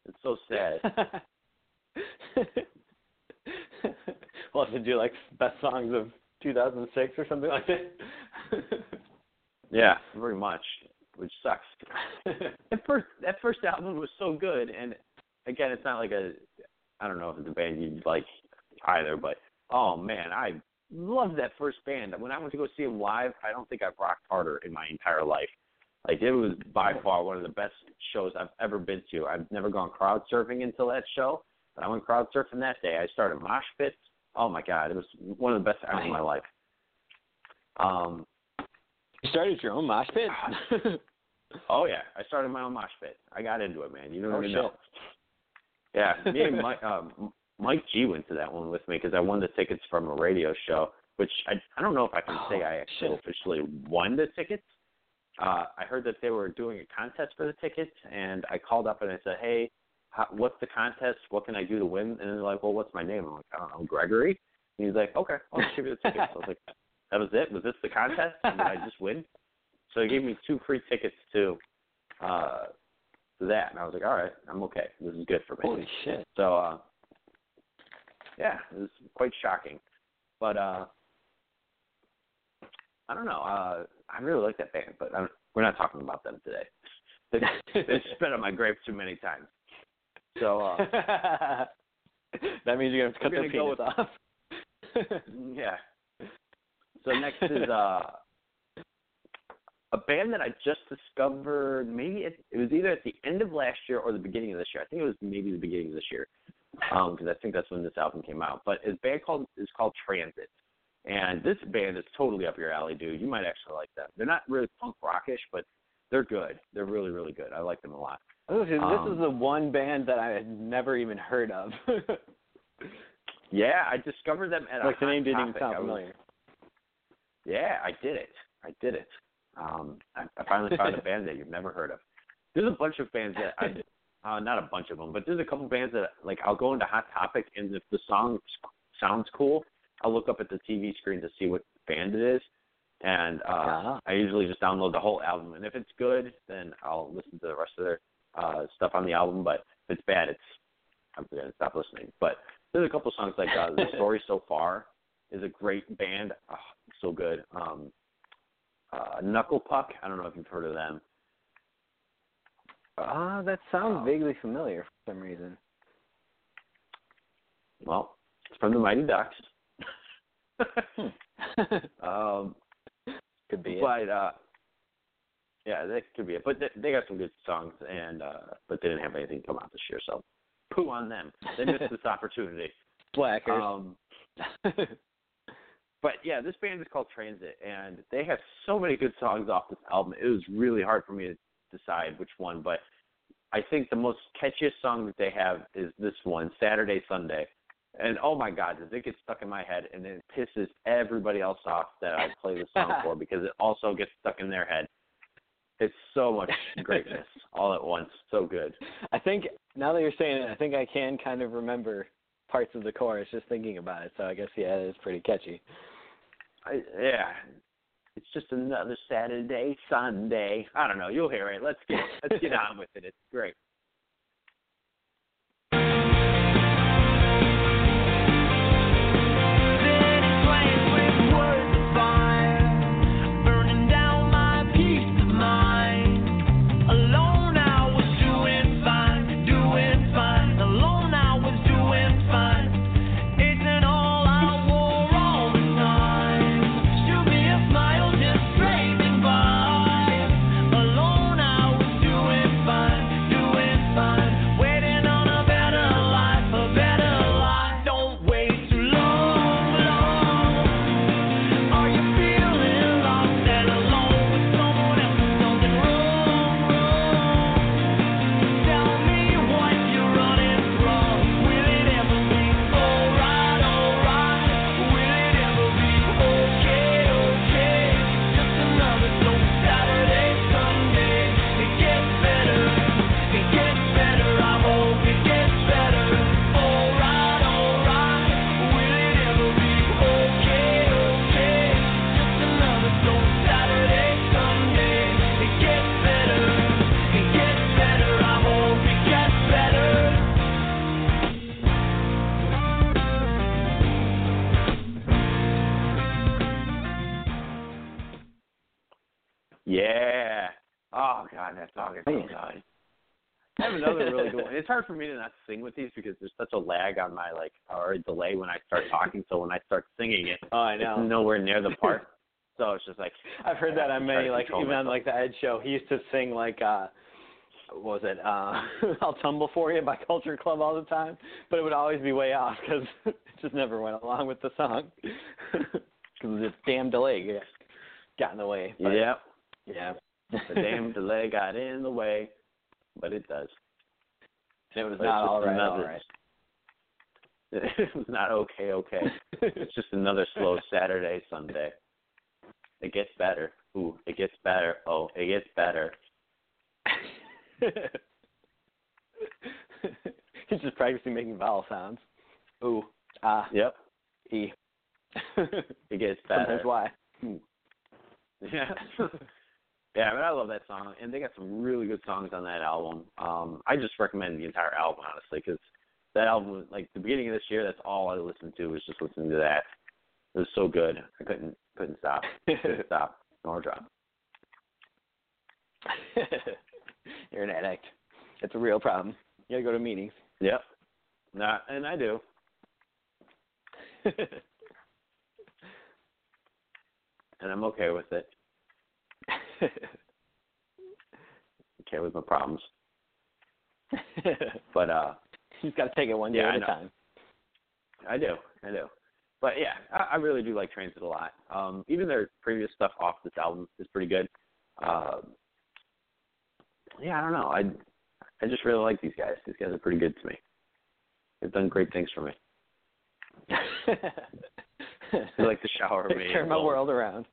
It's so sad. [LAUGHS] we'll have to do like best songs of 2006 or something like that. Yeah, very much, which sucks. [LAUGHS] That first that first album was so good, and again, it's not like a I don't know if it's a band you'd like either, but oh man, I love that first band. When I went to go see them live, I don't think I've rocked harder in my entire life. Like it was by far one of the best shows I've ever been to. I've never gone crowd surfing until that show, but I went crowd surfing that day. I started mosh pits. Oh my god, it was one of the best times of my life. Um, You started your own mosh pit? [LAUGHS] oh yeah, I started my own mosh pit. I got into it, man. You know what Oh, even shit. know. Yeah, [LAUGHS] me and Mike, um, Mike G went to that one with me because I won the tickets from a radio show, which I I don't know if I can say Oh, I actually shit. officially won the tickets. Uh, I heard that they were doing a contest for the tickets, and I called up and I said, "Hey, how, what's the contest? What can I do to win?" And they're like, "Well, what's my name?" I'm like, "I don't know, Gregory." And he's like, "Okay, I'll give you the tickets." I was like, "That was it? Was this the contest? [LAUGHS] Did I just win?" So they gave me two free tickets to uh, to that, and I was like, "All right, I'm okay. This is good for me." Holy shit. So uh yeah, it was quite shocking. But uh I don't know. Uh I really like that band, but I'm, we're not talking about them today. [LAUGHS] They they spit on my grave too many times. So uh [LAUGHS] that means you're gonna have to cut their penis off. yeah. So next is uh a band that I just discovered. Maybe it, it was either at the end of last year or the beginning of this year. I think it was maybe the beginning of this year, because I think that's when this album came out. But his band called is called Transit, and this band is totally up your alley, dude. You might actually like them. They're not really punk rockish, but they're good. They're really really good. I like them a lot. This is, this Um, is the one band that I had never even heard of. [LAUGHS] Yeah, I discovered them at a like the name didn't even sound familiar. Yeah, I did it. I did it. Um, I, I finally found a [LAUGHS] band that you've never heard of. There's a bunch of bands that I, [LAUGHS] uh, not a bunch of them, but there's a couple bands that like I'll go into Hot Topic and if the song sounds cool, I'll look up at the TV screen to see what band it is, and uh, Ah. I usually just download the whole album. And if it's good, then I'll listen to the rest of their uh, stuff on the album. But if it's bad, it's I'm gonna stop listening. But there's a couple songs like uh, "The [LAUGHS] Story So Far" is a great band, oh, so good. Um, uh, Knuckle Puck, I don't know if you've heard of them. Ah, that sounds Oh. vaguely familiar for some reason. Well, it's from the Mighty Ducks. Hmm. [LAUGHS] um, Could be it. but uh, yeah, that could be it. But they, they got some good songs, and uh, but they didn't have anything come out this year, so poo on them. They missed [LAUGHS] this opportunity. Blackers. Um, [LAUGHS] but yeah, this band is called Transit, and they have so many good songs off this album. It was really hard for me to decide which one, but I think the most catchiest song that they have is this one, Saturday Sunday. And oh my God, does it get stuck in my head, and it pisses everybody else off that I play the song [LAUGHS] for because it also gets stuck in their head. It's so much [LAUGHS] greatness all at once, so good. I think now that you're saying it, I think I can kind of remember parts of the chorus just thinking about it. So I guess yeah, it is pretty catchy. I, yeah, it's just another Saturday, Sunday. I don't know. You'll hear it. Let's get let's get [LAUGHS] on with it. It's great. Yeah. Oh God, that song is so good. I have another really good one. It's hard for me to not sing with these because there's such a lag on my like or a delay when I start talking. So when I start singing it, Oh, I know. it's nowhere near the part. So it's just like I've heard that on I have to try many, like even on like the Ed show. He used to sing like uh what was it? Uh, [LAUGHS] I'll tumble for you by Culture Club all the time, but it would always be way off because [LAUGHS] it just never went along with the song [LAUGHS] because this damn delay got- got in the way. But, Yep. Yeah. The damn delay got in the way, but it does. And it was But not all right. another- All right. [LAUGHS] It was not okay, okay. It's just another slow Saturday, Sunday. It gets better. Ooh, it gets better. Oh, it gets better. [LAUGHS] He's just practicing making vowel sounds. Ooh, ah, Yep, e. it gets [LAUGHS] better. Sometimes why. Yeah. Yeah, I mean, I love that song, and they got some really good songs on that album. Um, I just recommend the entire album, honestly, because that album, like the beginning of this year, that's all I listened to was just listening to that. It was so good, I couldn't couldn't stop, couldn't [LAUGHS] stop nor drop. [LAUGHS] You're an addict. It's a real problem. You gotta go to meetings. Yep. Nah, and I do. [LAUGHS] and I'm okay with it. [LAUGHS] Okay with my problems, [LAUGHS] but uh, You've got to take it one day Yeah, at a time. I do, I do. But yeah, I, I really do like Transit a lot. Um, even their previous stuff off this album is pretty good. Um, yeah, I don't know. I I just really like these guys. These guys are pretty good to me. They've done great things for me. [LAUGHS] They like to shower me. Turn my world around.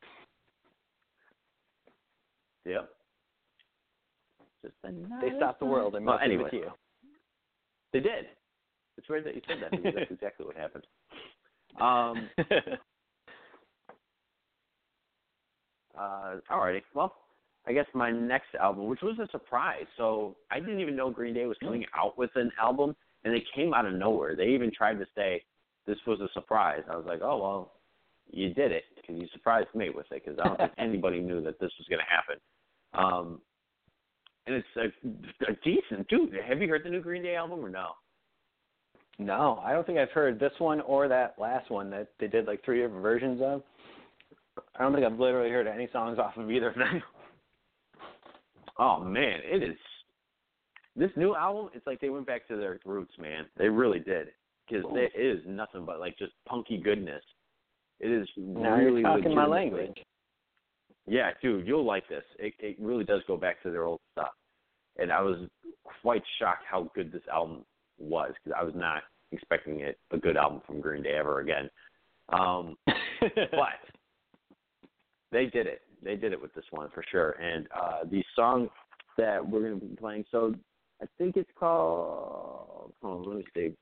Yep. Just They stopped the world and Well, anyway. with you. They did. It's weird that you said that because that's exactly what happened. Um, [LAUGHS] uh, alrighty. Well, I guess my next album, which was a surprise. So I didn't even know Green Day was coming out with an album, and they came out of nowhere. They even tried to say this was a surprise. I was like, oh well, you did it because you surprised me with it because I don't think [LAUGHS] anybody knew that this was going to happen. Um, and it's a, a decent dude. Have you heard the new Green Day album or no? no, I don't think I've heard this one or that last one that they did like three different versions of. I don't think I've literally heard any songs off of either of them. [LAUGHS] Oh man, it is. This new album, it's like they went back to their roots, man. They really did, because it is nothing but like just punky goodness. It is now really you're talking my language. Yeah, dude, you'll like this. It it really does go back to their old stuff, and I was quite shocked how good this album was because I was not expecting it a good album from Green Day ever again. Um, [LAUGHS] but they did it. They did it with this one for sure. And uh the song that we're going to be playing, so I think it's called. Hold on, let me see,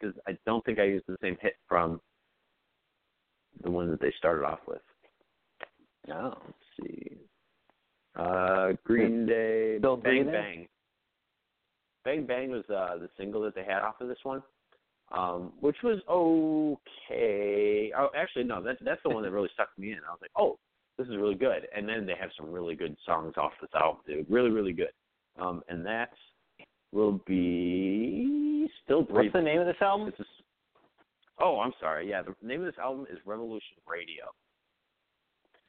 because I don't think I used the same hit from the one that they started off with. no. See. Uh, Green Day, Still Bang breathing? Bang. Bang Bang was uh, the single that they had off of this one, um, which was okay. Oh, actually, no, that's that's the one that really [LAUGHS] sucked me in. I was like, oh, this is really good. And then they have some really good songs off this album, dude. Really, really good. Um, and that will be still What's the name of this album? Is, oh, I'm sorry. Yeah, the name of this album is Revolution Radio.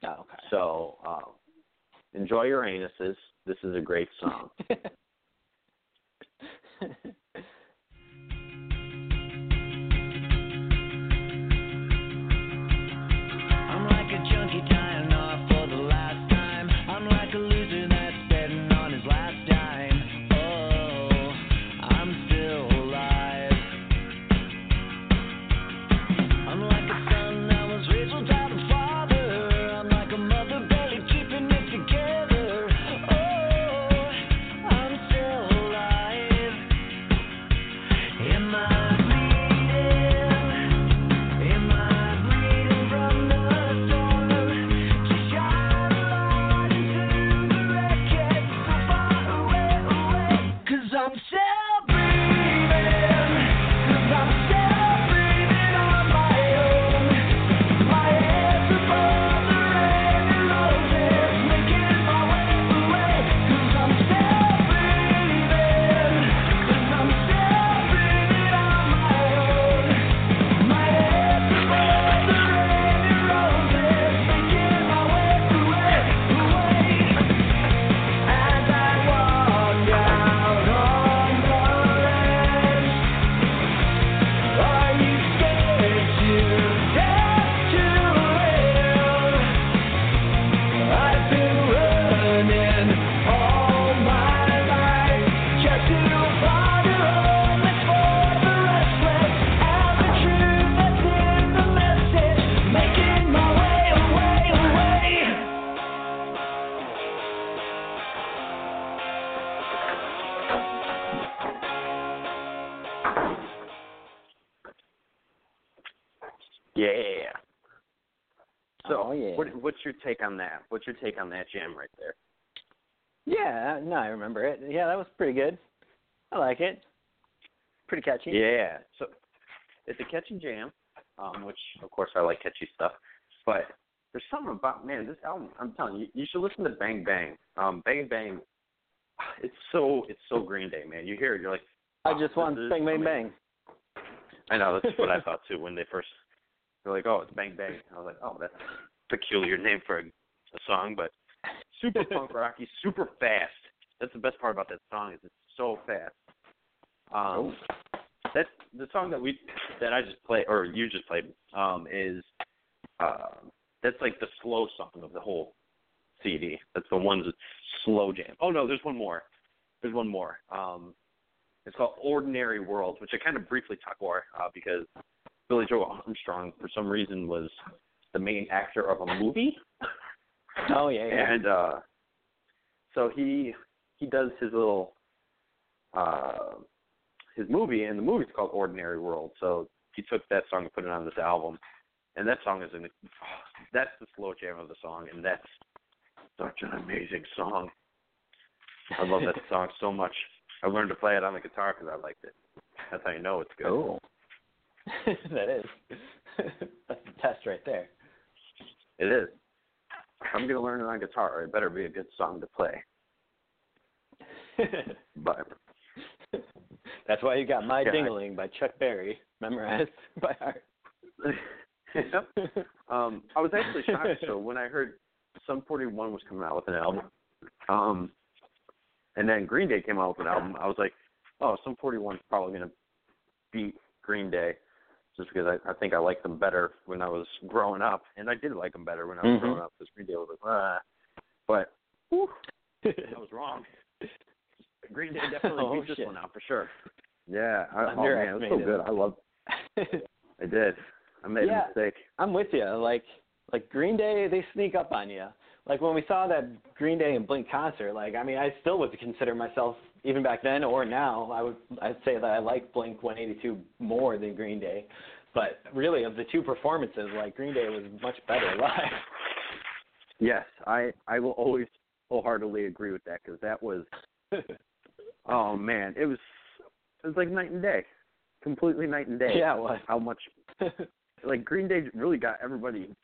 Oh, okay. So um, enjoy your anuses. This is a great song. [LAUGHS] Oh, yeah. what, what's your take on that? What's your take on that jam right there? Yeah, no, I remember it. Yeah, that was pretty good. I like it. Pretty catchy. Yeah. So, it's a catchy jam, um, which of course I like catchy stuff. But there's something about man, this album. I'm telling you, you should listen to Bang Bang. Um, Bang Bang. [SIGHS] It's so it's so Green Day, man. You hear it, you're like, I just want is bang, bang, bang. I know that's what I thought too [LAUGHS] when they first. They're like, oh, it's Bang Bang. I was like, oh, that's peculiar name for a, a song, but super [LAUGHS] punk rocky, super fast. That's the best part about that song is it's so fast. Um, that's the song that we that I just played or you just played um, is uh, that's like the slow song of the whole CD. That's the one slow jam. Oh no, there's one more. There's one more. Um, it's called Ordinary World, which I kind of briefly talk more uh, because Billie Joe Armstrong, for some reason, was the main actor of a movie, [LAUGHS] Oh yeah, yeah. and uh, so he he does his little uh, his movie, and the movie's called Ordinary World. So he took that song and put it on this album, and that song is an that's the slow jam of the song, and that's such an amazing song. I love that song so much. I learned to play it on the guitar because I liked it. That's how you know it's good. Oh. [LAUGHS] that is. [LAUGHS] That's the test right there. It is. I'm gonna learn it on guitar, it better be a good song to play. [LAUGHS] But That's why you got My Yeah. Ding-a-Ling by Chuck Berry memorized [LAUGHS] by heart. yep. Um, I was actually shocked. So when I heard Sum 41 was coming out with an album, um, and then Green Day came out with an album, I was like, oh, Sum 41 is probably going to beat Green Day, just because I, I think I liked them better when I was growing up, and I did like them better when I was Mhm. growing up. Because Green Day was like, ah, but whew, I was wrong. Green Day definitely [LAUGHS] Oh, beat this one out for sure. Yeah, I, oh man, it was so good. I love. [LAUGHS] I did. I made Yeah. a mistake. I'm with you. Like like Green Day, they sneak up on you. Like when we saw that Green Day and Blink concert, like I mean, I still would consider myself even back then or now, I would I'd say that I like Blink 182 more than Green Day. But really, of the two performances, like Green Day was much better live. [LAUGHS] Yes, I I will always wholeheartedly agree with that because that was [LAUGHS] oh man, it was it was like night and day, completely night and day. yeah, it was. How much [LAUGHS] like Green Day really got everybody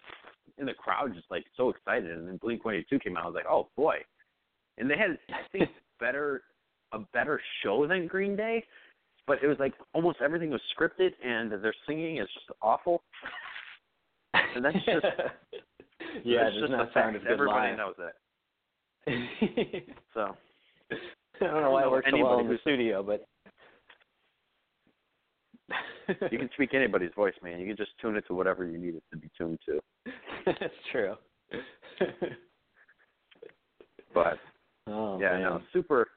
in the crowd just like so excited, and then Blink One Eighty Two came out. I was like, oh boy, and they had I think [LAUGHS] better a better show than Green Day, but it was like almost everything was scripted, and their singing is just awful. And that's just [LAUGHS] yeah, that's just not a sound fact. Everybody live. knows that. [LAUGHS] So I don't know why I it don't works so well in the studio, but [LAUGHS] you can speak anybody's voice, man. You can just tune it to whatever you need it to be tuned to. [LAUGHS] That's true. [LAUGHS] But oh, yeah, man. no, super,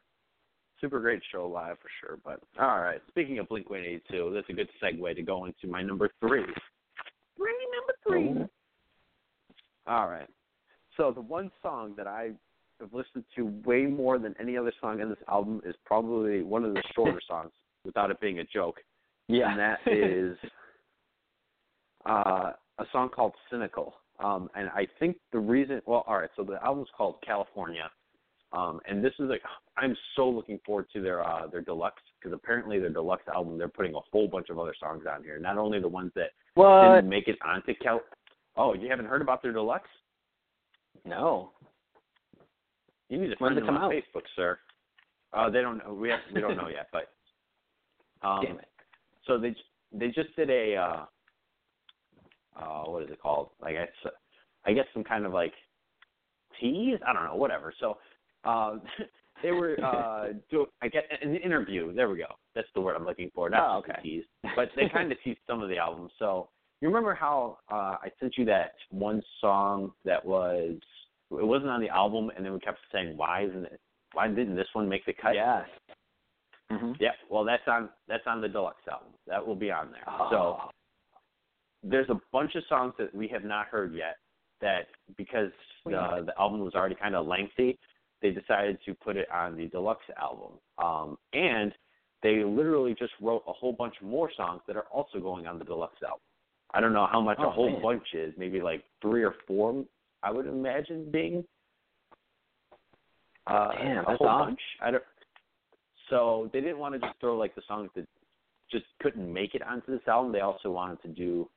super great show live for sure. But all right, speaking of Blink One Eighty Two, that's a good segue to go into my number three. Three number three. All right. So the one song that I have listened to way more than any other song in this album is probably one of the shorter songs, without it being a joke. Yeah. and that is [LAUGHS] uh, a song called "Cynical." Um, and I think the reason, well, all right, so the album's called California, um, and this is like I'm so looking forward to their uh, their deluxe because apparently their deluxe album they're putting a whole bunch of other songs on here, not only the ones that what? didn't make it onto Cal. Oh, you haven't heard about their deluxe? No. You need to find it them come on out? Facebook, sir. Uh, they don't know. We have, we don't know yet, but [LAUGHS] um, Damn it. So they they just did a uh uh what is it called? Like I, s- I guess I guess some kind of like tease? I don't know whatever. So uh [LAUGHS] they were uh [LAUGHS] do i get an interview. There we go. That's the word i'm looking for not Oh, okay. tease. But they [LAUGHS] kind of teased some of the album so you remember how uh i sent you that one song that was it wasn't on the album and then we kept saying why isn't it why didn't this one make the cut? Yes. Hmm yeah, well, that's on that's on the deluxe album. That will be on there. Oh. So there's a bunch of songs that we have not heard yet. That because the the album was already kind of lengthy, they decided to put it on the deluxe album. Um, and they literally just wrote a whole bunch more songs that are also going on the deluxe album. I don't know how much Oh, a whole man. bunch is. Maybe like three or four. I would imagine being uh, Damn, a whole awesome. bunch. I don't. So they didn't want to just throw like the songs that just couldn't make it onto this album. They also wanted to do,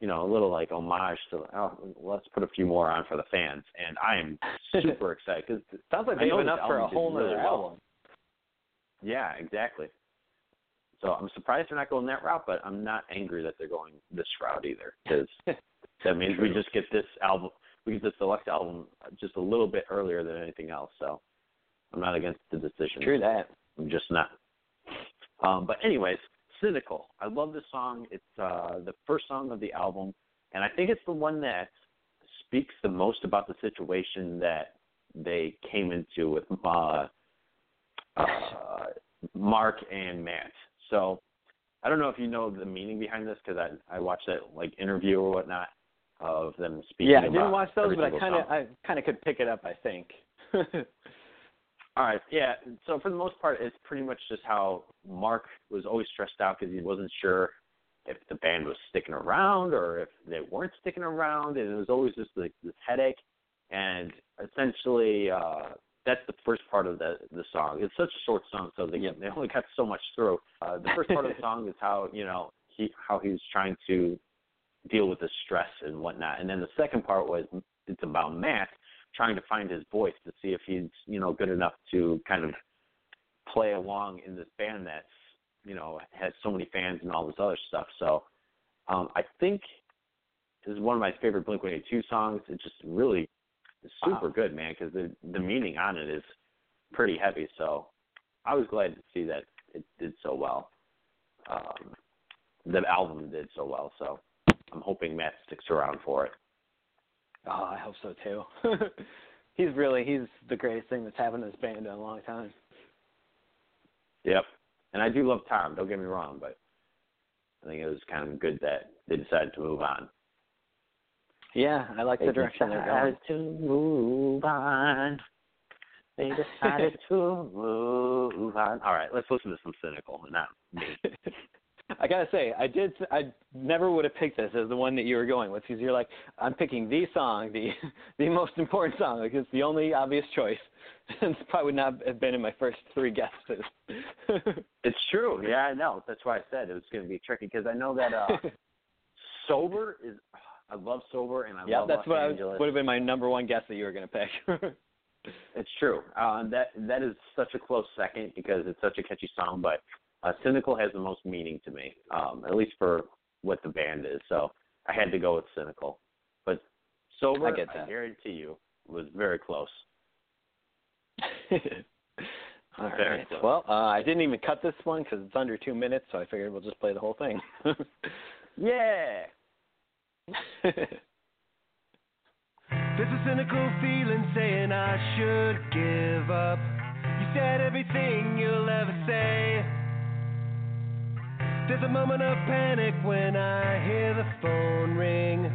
you know, a little like homage to. Oh, let's put a few more on for the fans, and I am [LAUGHS] super excited because it Sounds like they know have this enough for a whole really nother well. album. Yeah, exactly. So I'm surprised they're not going that route, but I'm not angry that they're going this route either, because [LAUGHS] that means we just get this album, we get this deluxe album just a little bit earlier than anything else. So I'm not against the decision. True that. I'm just not. Um, but anyways, cynical. I love this song. It's uh, the first song of the album, and I think it's the one that speaks the most about the situation that they came into with uh, uh, Mark and Matt. So I don't know if you know the meaning behind this because I I watched that like interview or whatnot of them speaking. Yeah, I didn't watch those, but I kind of. I kind of could pick it up. I think. [LAUGHS] All right, yeah. So for the most part, it's pretty much just how Mark was always stressed out because he wasn't sure if the band was sticking around or if they weren't sticking around, and it was always just like this headache. And essentially, uh, that's the first part of the the song. It's such a short song, so they they only got so much through. Uh, the first part of the song is how you know he how he was trying to deal with the stress and whatnot, and then the second part was it's about Matt trying to find his voice to see if he's you know good enough to kind of play along in this band that's you know has so many fans and all this other stuff. So um, I think this is one of my favorite Blink One Eighty Two songs. It's just really it's super Wow. good, man, because the the meaning on it is pretty heavy. So I was glad to see that it did so well. Um, the album did so well, so I'm hoping Matt sticks around for it. Oh, I hope so too. [LAUGHS] he's really he's the greatest thing that's happened to this band in a long time. Yep. And I do love Tom, don't get me wrong, but I think it was kind of good that they decided to move on. Yeah, I like the direction they're going. They decided to move on. They [LAUGHS] decided to move on. All right, let's listen to some cynical, not me. [LAUGHS] I gotta say, I did. I never would have picked this as the one that you were going with because you're like, I'm picking the song, the [LAUGHS] the most important song. Like it's the only obvious choice. [LAUGHS] and it probably would not have been in my first three guesses. [LAUGHS] It's true. Yeah, I know. That's why I said it was going to be tricky because I know that uh sober is. I love sober and I yeah, love that's Los what I Angeles. would have been my number one guess that you were gonna pick. It's true. Um, that that is such a close second because it's such a catchy song. But uh, cynical has the most meaning to me, um, at least for what the band is. So I had to go with cynical. But sober, I get that. guarantee you, was very close. [LAUGHS] All Very right. close. Well, uh, I didn't even cut this one because it's under two minutes, so I figured we'll just play the whole thing. [LAUGHS] Yeah. [LAUGHS] There's a cynical feeling saying I should give up. You said everything you'll ever say. There's a moment of panic when I hear the phone ring.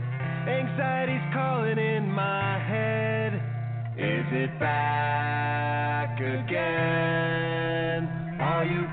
Anxiety's calling in my head. Is it back again? Are you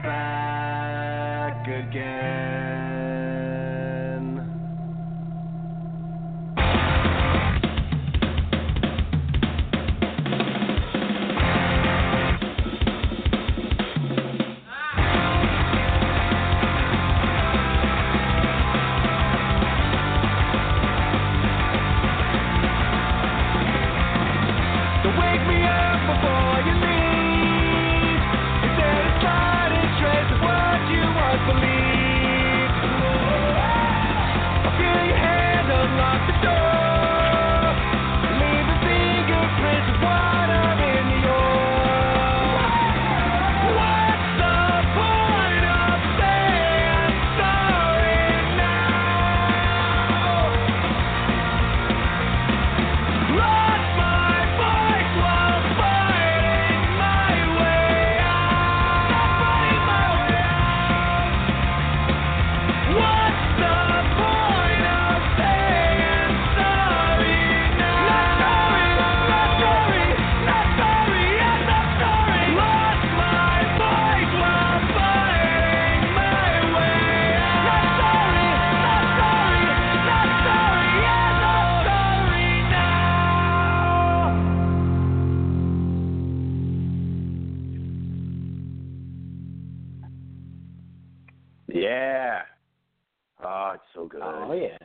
so good. Oh yeah.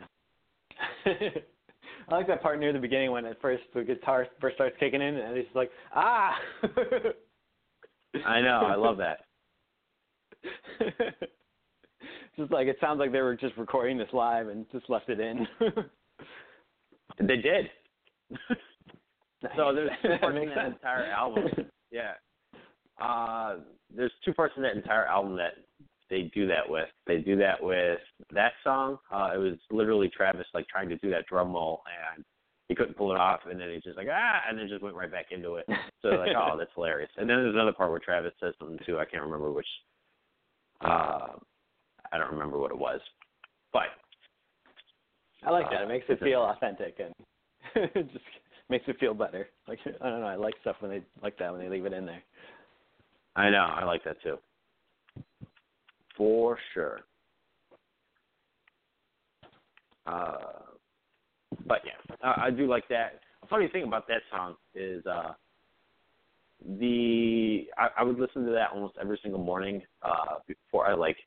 [LAUGHS] I like that part near the beginning when at first the guitar first starts kicking in and it's like ah. [LAUGHS] I know. I love that. [LAUGHS] just like it sounds like they were just recording this live and just left it in. They did. so there's two parts in that entire album. Yeah. Uh, there's two parts in that entire album that they do that with. They do that with that song. Uh, it was literally Travis like trying to do that drum roll and he couldn't pull it off, and then he's just like ah, and then just went right back into it. [LAUGHS] So like, oh, that's hilarious. And then there's another part where Travis says something too. I can't remember which. Uh, I don't remember what it was, but I like that. It makes it feel authentic and [LAUGHS] it just makes it feel better. Like I don't know, I like stuff when they like that when they leave it in there. I know. I like that too. For sure. Uh, but yeah, I, I do like that. A funny thing about that song is uh, the I, I would listen to that almost every single morning uh, before I like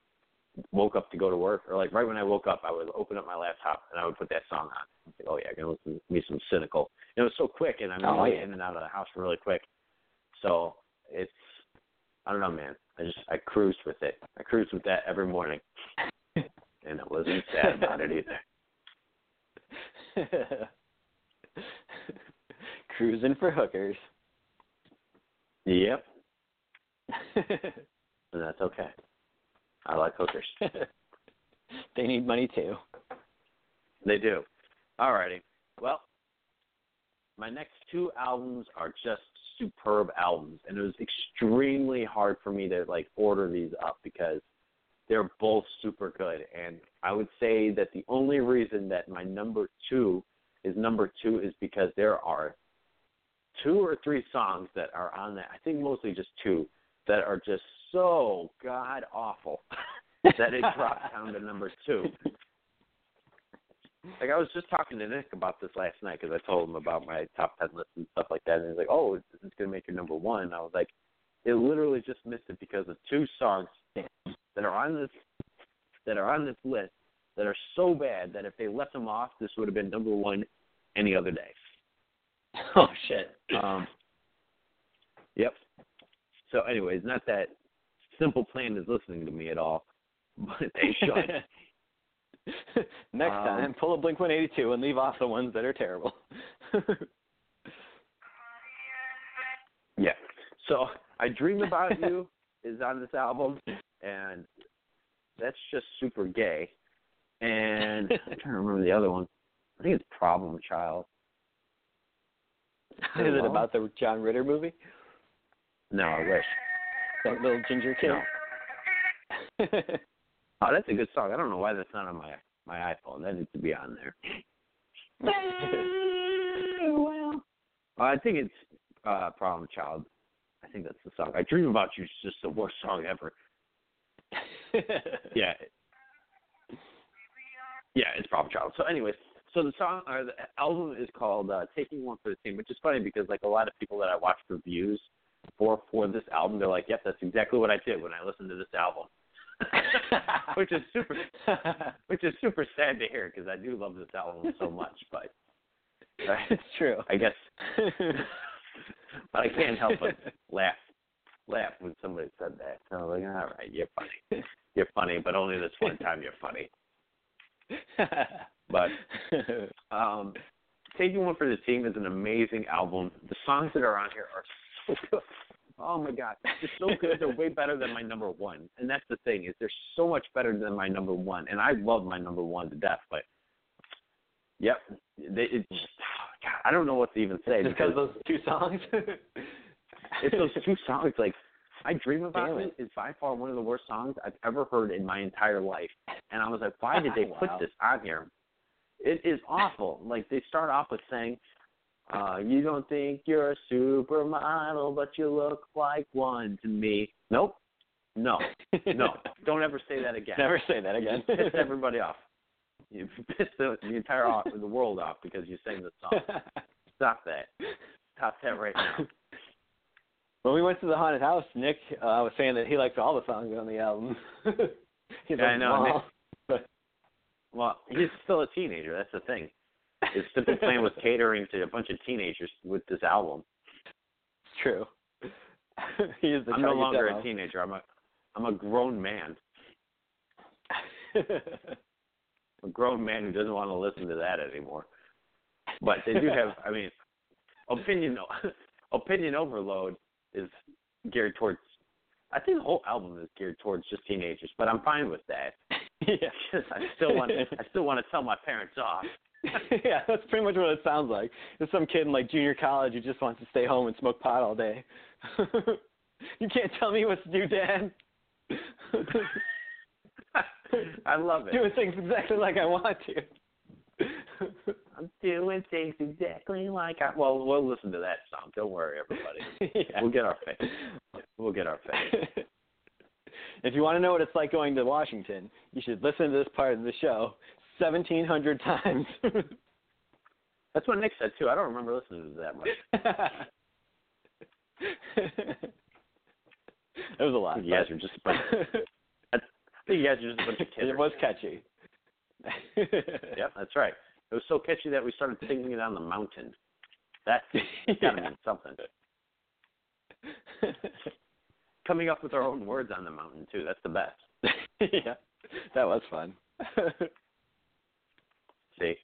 woke up to go to work, or like right when I woke up, I would open up my laptop and I would put that song on. I was like, oh yeah, I'm gonna listen to me some cynical. And it was so quick, and I'm Oh, really yeah. in and out of the house really quick. So it's I don't know, man. I just I cruised with it. I cruised with that every morning, [LAUGHS] and I wasn't sad about it either. [LAUGHS] Cruising for hookers. Yep, [LAUGHS] and that's okay. I like hookers. they need money too. They do. Alrighty. Well, my next two albums are just superb albums, and it was extremely hard for me to like order these up because they're both super good. And I would say that the only reason that my number two is number two is because there are two or three songs that are on that. I think mostly just two that are just so god awful [LAUGHS] that it dropped down to number two. [LAUGHS] Like I was just talking to Nick about this last night because I told him about my top ten list and stuff like that, and he's like, "Oh, is this gonna make your number one?" And I was like, "It literally just missed it because of two songs that are on this that are on this list that are so bad that if they left them off, this would have been number one any other day." [LAUGHS] oh shit. Um, yep. So, anyways, not that Simple Plan is listening to me at all, but [LAUGHS] they should. [LAUGHS] Next Um, time, pull a Blink 182 and leave off the ones that are terrible. [LAUGHS] Yeah. So I Dream About You [LAUGHS] is on this album, and that's just super gay. And I'm trying to remember the other one. I think it's Problem Child. Is it about the John Ritter movie? No, I wish. That little ginger kid. No. Oh, that's a good song. I don't know why that's not on my my iPhone. That needs to be on there. [LAUGHS] well, I think it's uh, Problem Child. I think that's the song. I Dream About You is just the worst song ever. [LAUGHS] Yeah. Yeah, it's Problem Child. So, anyways, so the song or the album is called uh, "Taking One for the Team," which is funny because like a lot of people that I watch reviews for for this album, they're like, "Yep, that's exactly what I did when I listened to this album," [LAUGHS] which is super, [LAUGHS] which is super sad to hear because I do love this album so much. But [LAUGHS] it's true. I guess, but I can't help but laugh, laugh when somebody said that. So I was like, "All right, you're funny, you're funny, but only this one time you're funny." But um, Taking One for the Team is an amazing album. The songs that are on here are so good. Oh my god, they're so good. They're way better than my number one, and that's the thing is they're so much better than my number one, and I love my number one to death. But yep, they, it, [SIGHS] God, I don't know what to even say Just because those two songs. [LAUGHS] it's those two songs. Like, I Dream About Damn it. is by far one of the worst songs I've ever heard in my entire life. And I was like, why did they [LAUGHS] put this on here? It is awful. Like, they start off with saying, uh, you don't think you're a supermodel, but you look like one to me. Nope. No. No. [LAUGHS] Don't ever say that again. Never say that again. You pissed [LAUGHS] everybody off. You piss the, the entire off, the world off because you sang the song. [LAUGHS] Stop that. Stop that right now. when we went to the haunted house, Nick uh, was saying that he liked all the songs on the album. Yeah, I know, Nick. But Well, he's still a teenager. That's the thing. His simple plan was catering to a bunch of teenagers with this album. it's true. [LAUGHS] he is the I'm no longer demo. a teenager. I'm a I'm a grown man. [LAUGHS] A grown man who doesn't want to listen to that anymore. But they do have. I mean, opinion [LAUGHS] opinion overload is geared towards. I think the whole album is geared towards just teenagers, but I'm fine with that. yeah. I still want. I still want to tell my parents off. [LAUGHS] yeah, that's pretty much what it sounds like. There's some kid in like junior college who just wants to stay home and smoke pot all day. [LAUGHS] you can't tell me what to do, Dad. [LAUGHS] I love it. Doing things exactly like I want to. I'm doing things exactly like I. Well, we'll listen to that song. Don't worry, everybody. yeah. We'll get our fix. We'll get our fix. if you want to know what it's like going to Washington, you should listen to this part of the show 1,700 times. [LAUGHS] That's what Nick said too. I don't remember listening to that much. [LAUGHS] it was a lot. You guys are just. [LAUGHS] I think you guys are just a bunch of kids. it was catchy. Yep, that's right. It was so catchy that we started singing it on the mountain. That's gotta Yeah. mean something. Coming up with our own words on the mountain too. That's the best. yeah, that was fun. See,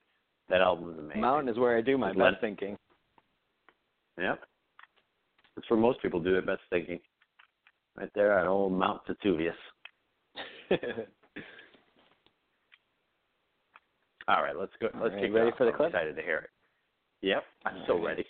that album is amazing. Mountain is where I do my best thinking. Yep. That's where most people do their best thinking. Right there on old Mount Vesuvius. [LAUGHS] All right, let's go. All Let's right, it ready for the I'm clip? excited to hear it. Yep, I'm so All right. ready.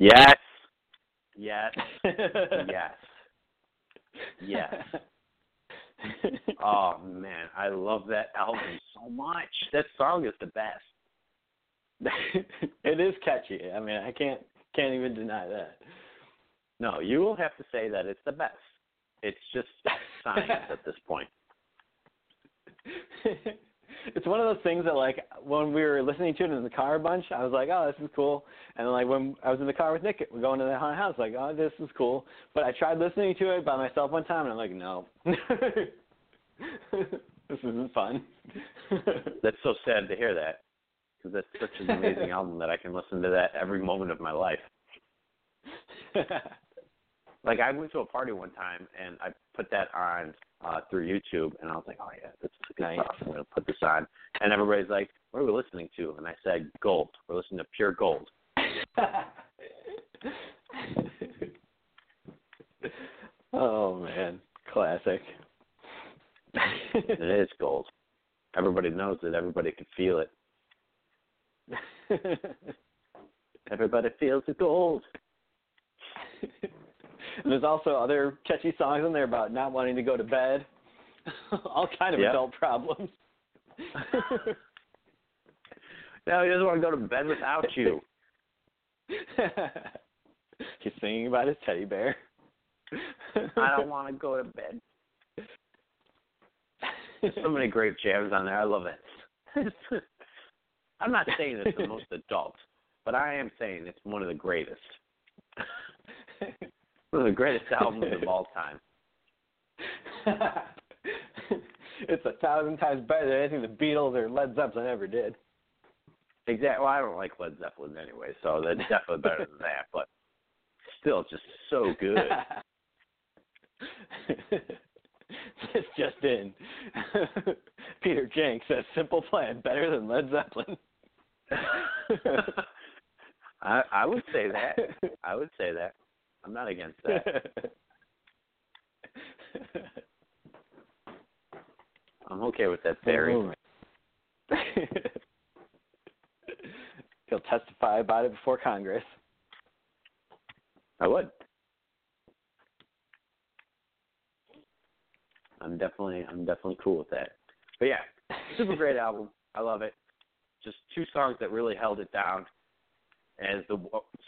Yes. Yes. yes. Yes. [LAUGHS] Oh man, I love that album so much. That song is the best. [LAUGHS] it is catchy. I mean, I can't can't even deny that. No, you will have to say that it's the best. It's just science at this point. [LAUGHS] it's one of those things that like when we were listening to it in the car a bunch, I was like, oh, this is cool. And then like when I was in the car with Nick, we're going to the haunted house, like, oh, this is cool. But I tried listening to it by myself one time, and I'm like, no, [LAUGHS] this isn't fun. [LAUGHS] That's so sad to hear that because that's such an amazing album that I can listen to that every moment of my life. [LAUGHS] Like I went to a party one time and I put that on uh through YouTube and I was like, Oh yeah, this is good Nice. stuff. I'm gonna put this on and everybody's like, What are we listening to? And I said, Gold. We're listening to pure gold. [LAUGHS] oh man, classic. It is gold. Everybody knows it, everybody can feel it. [LAUGHS] Everybody feels the gold. [LAUGHS] And there's also other catchy songs in there about not wanting to go to bed. [LAUGHS] All kind of adult problems. [LAUGHS] No, he doesn't want to go to bed without you. [LAUGHS] He's singing about his teddy bear. I don't want to go to bed. There's so many great jams on there. I love it. I'm not saying it's the most adult, but I am saying it's one of the greatest. One of the greatest albums of all time. [LAUGHS] it's a thousand times better than anything the Beatles or Led Zeppelin ever did. Exactly. Well, I don't like Led Zeppelin anyway, so that's [LAUGHS] definitely better than that. But still, just so good. [LAUGHS] this just in. Peter Jenks says Simple Plan better than Led Zeppelin. I I would say that. I would say that. I'm not against [LAUGHS] that. [LAUGHS] I'm okay with that theory. [LAUGHS] He'll testify about it before Congress. I would. I'm definitely I'm definitely cool with that. But yeah, super great album. I love it. Just two songs that really held it down as the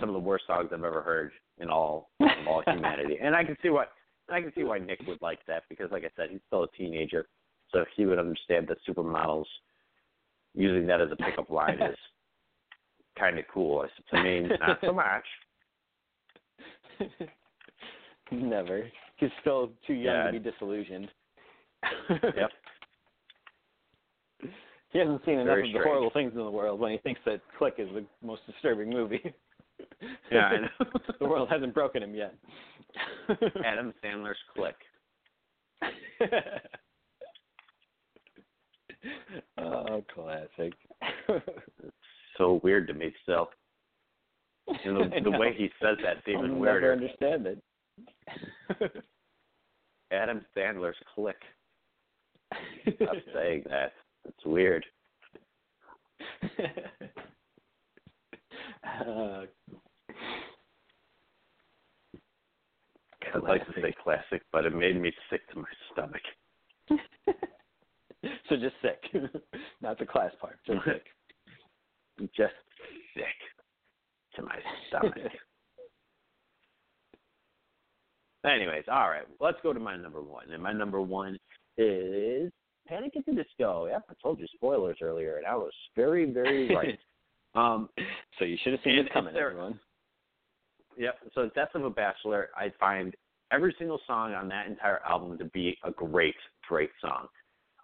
some of the worst songs I've ever heard in all [LAUGHS] of all humanity. And I can see why I can see why Nick would like that because like I said, he's still a teenager. So he would understand that supermodels using that as a pickup line is [LAUGHS] kind of cool. To me, not so much. [LAUGHS] Never. He's still too young Yeah. to be disillusioned. Yep. He hasn't seen enough of the horrible things in the world when he thinks that Click is the most disturbing movie. Yeah, I know. [LAUGHS] the world hasn't broken him yet. [LAUGHS] Adam Sandler's Click. [LAUGHS] oh, classic. So weird to me still. And the, the way he says that's I'll even never understand it. Adam Sandler's Click. Stop saying that. It's weird. [LAUGHS] uh, I'd like to say classic, but it made me sick to my stomach. [LAUGHS] so just sick, [LAUGHS] not the class part. Just sick. Just sick to my stomach. Anyways, all right. Let's go to my number one. And my number one is Panic at the Disco. Yep, I told you spoilers earlier, and I was very, very right. [LAUGHS] um, so you should have seen it coming, there- everyone. Yep. So Death of a Bachelor, I find every single song on that entire album to be a great, great song.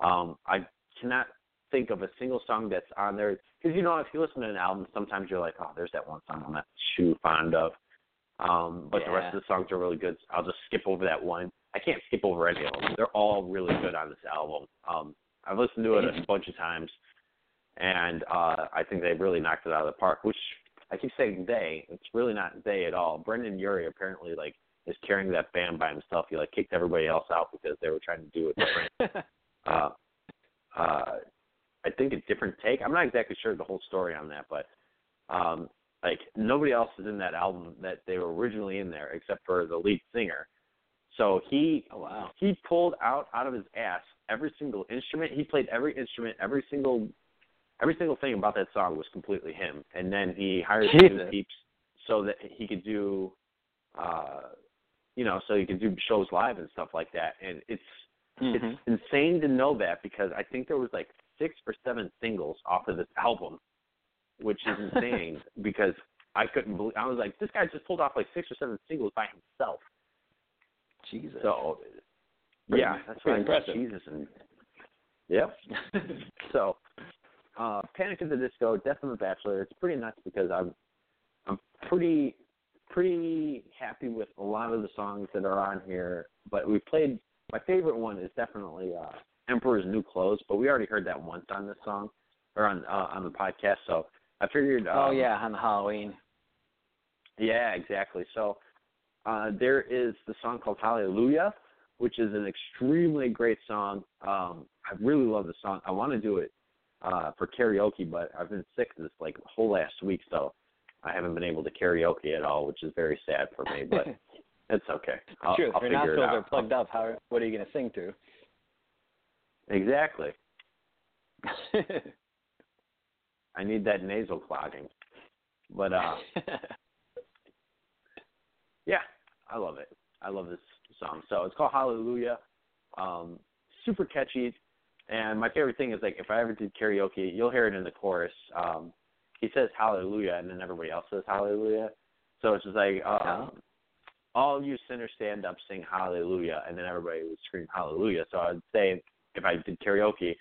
Um, I cannot think of a single song that's on there because you know if you listen to an album, sometimes you're like, oh, there's that one song I'm not too fond of. Um, but the rest of the songs are really good. I'll just skip over that one. I can't skip over any of them. They're all really good on this album. Um, I've listened to it a bunch of times, and uh, I think they really knocked it out of the park. Which I keep saying they. It's really not they at all. Brendon Urie apparently like is carrying that band by himself. He like kicked everybody else out because they were trying to do a different [LAUGHS] uh uh I think a different take. I'm not exactly sure the whole story on that, but um like nobody else is in that album that they were originally in there except for the lead singer. So he oh wow. he pulled out out of his ass every single instrument. He played every instrument, every single every single thing about that song was completely him. And then he hired two peeps so that he could do uh you know, so he could do shows live and stuff like that. And it's Mhm. it's insane to know that because I think there was like six or seven singles off of this album, which is [LAUGHS] insane because I couldn't believe I was like, this guy just pulled off like six or seven singles by himself. Jesus. So Pretty- yeah, that's pretty impressive. Jesus and yep. [LAUGHS] so uh Panic at the Disco, Death of a Bachelor, it's pretty nuts because I'm I'm pretty pretty happy with a lot of the songs that are on here. But we played my favorite one is definitely uh Emperor's New Clothes, but we already heard that once on this song or on uh, on the podcast, so I figured um, oh yeah, on the Halloween. yeah, exactly. So uh, there is the song called Hallelujah, which is an extremely great song. Um, I really love the song. I want to do it uh, for karaoke, but I've been sick this like whole last week, so I haven't been able to karaoke at all, which is very sad for me. But [LAUGHS] it's okay. I'll, True. I'll If your nostrils are plugged up, how what are you going to sing to? Exactly. [LAUGHS] I need that nasal clogging. But uh [LAUGHS] yeah, I love it. I love this song. So it's called Hallelujah. Um, super catchy. And my favorite thing is like if I ever did karaoke, you'll hear it in the chorus. Um, he says Hallelujah, and then everybody else says Hallelujah. So it's just like uh, Oh. all you sinners stand up, sing Hallelujah, and then everybody would scream Hallelujah. So I'd say if I did karaoke,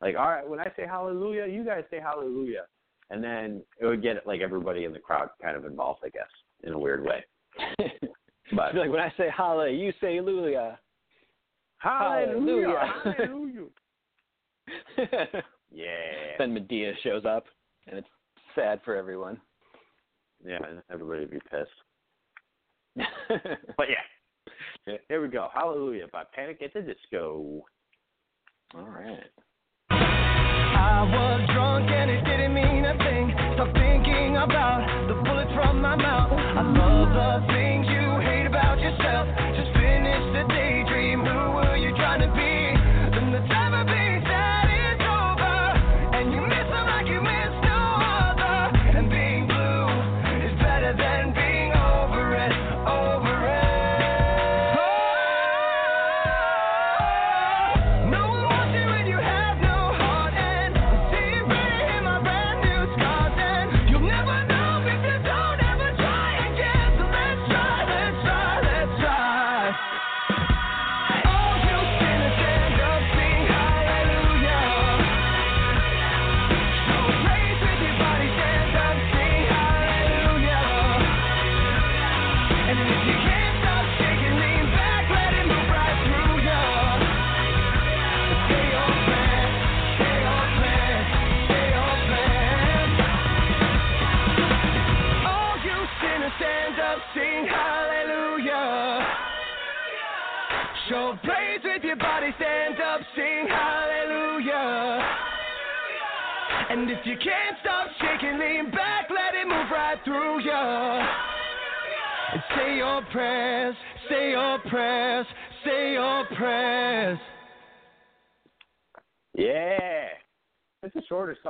like all right, when I say Hallelujah, you guys say Hallelujah, and then it would get like everybody in the crowd kind of involved, I guess, in a weird way. [LAUGHS] But like when I say holla, you say Lulia. Hallelujah, Hallelujah. [LAUGHS] yeah, then Madea shows up, and it's sad for everyone. yeah, everybody would be pissed. [LAUGHS] But yeah, here we go. Hallelujah by Panic at the Disco. All right. I was drunk and it didn't mean a thing. Stop thinking about the bullets from my mouth. I love the things you hate about yourself.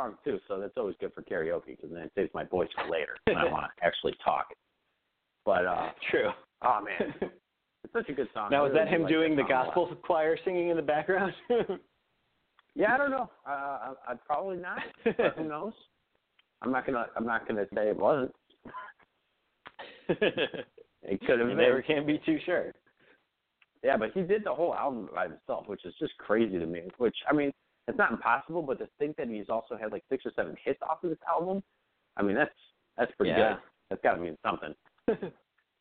Song too, so that's always good for karaoke because then it saves my voice for later when I want to [LAUGHS] actually talk. But uh True. oh man, it's such a good song. Now I is really that him like doing the song a lot. gospel choir singing in the background? [LAUGHS] Yeah, I don't know. Uh, I, I'd probably not. But who [LAUGHS] knows? I'm not gonna. I'm not gonna say it wasn't. It could have you never can be too sure. Yeah, but he did the whole album by himself, which is just crazy to me. Which I mean, it's not impossible, but to think that he's also had like six or seven hits off of this album, I mean, that's that's pretty Yeah. good. That's got to mean something. [LAUGHS]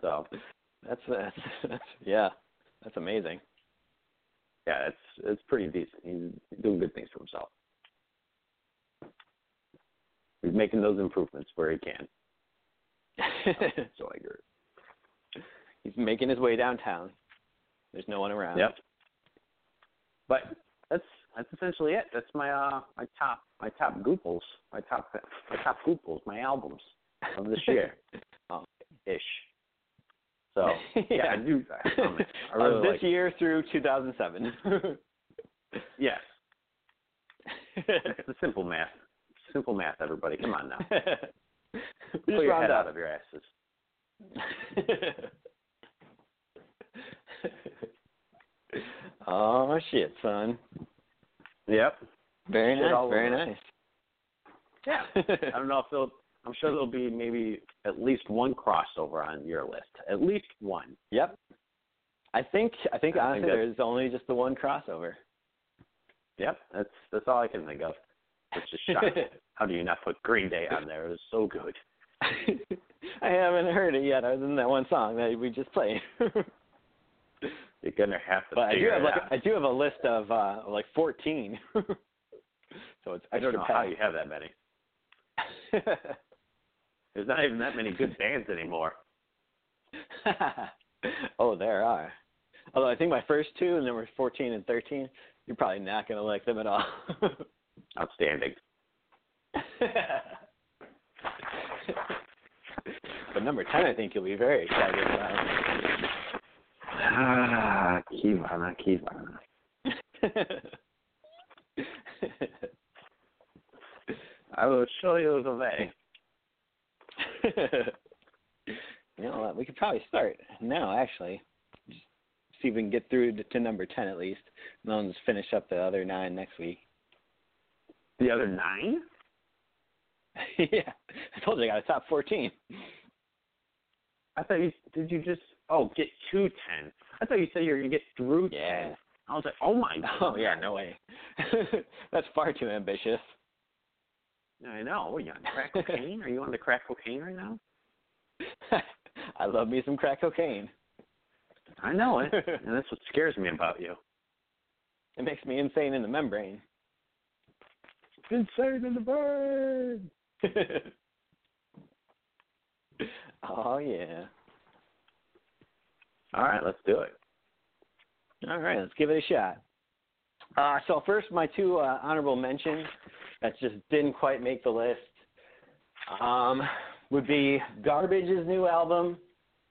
So That's, that's that's yeah, that's amazing. yeah, it's it's pretty decent. He's doing good things for himself. He's making those improvements where he can. [LAUGHS] So I agree. He's making his way downtown. There's no one around. Yep. But that's that's essentially it. That's my uh my top my top gooples my top my top gooples my albums of this year oh. [LAUGHS] ish. So [LAUGHS] yeah, I do. I, um, I Of really this like. year through 2007. [LAUGHS] Yes, it's the simple math. Simple math, everybody. Come on now. Pull your head up. out of your asses. oh shit, son. Yep. Very Shit nice. Very over. nice. Yeah. [LAUGHS] I don't know if there'll. I'm sure there'll be maybe at least one crossover on your list. At least one. Yep. I think I think I honestly think there's only just the one crossover. Yep. That's that's all I can think of. It's just shocking. [LAUGHS] How do you not put Green Day on there? It was so good. [LAUGHS] I haven't heard it yet, other than that one song that we just played. You're gonna have to but I do have like out. I do have a list of uh like 14. [LAUGHS] so it's I don't know how you have that many. [LAUGHS] There's not even that many good bands anymore. [LAUGHS] oh, there are. Although I think my first two, and number 14 and 13, you're probably not going to like them at all. Outstanding. but number 10, I think you'll be very excited about. Ah, Kivana, Kivana. I will show you the way. you know what? We could probably start now, actually. Just see if we can get through to, to number 10 at least. And then just finish up the other nine next week. The other nine? [LAUGHS] yeah. I told you I got a top 14. I thought you did you just oh get to ten. I thought you said you were gonna get through Yeah. ten. I was like, oh my god. [LAUGHS] Oh, yeah, no way. [LAUGHS] That's far too ambitious. I know. Are you on crack [LAUGHS] cocaine? Are you on the crack cocaine right now? I love me some crack cocaine. I know it, and that's what scares me about you. It makes me insane in the membrane. Insane in the brain. oh yeah. All right, let's do it. All right, let's give it a shot. Uh, so first, my two uh, honorable mentions that just didn't quite make the list um, would be Garbage's new album.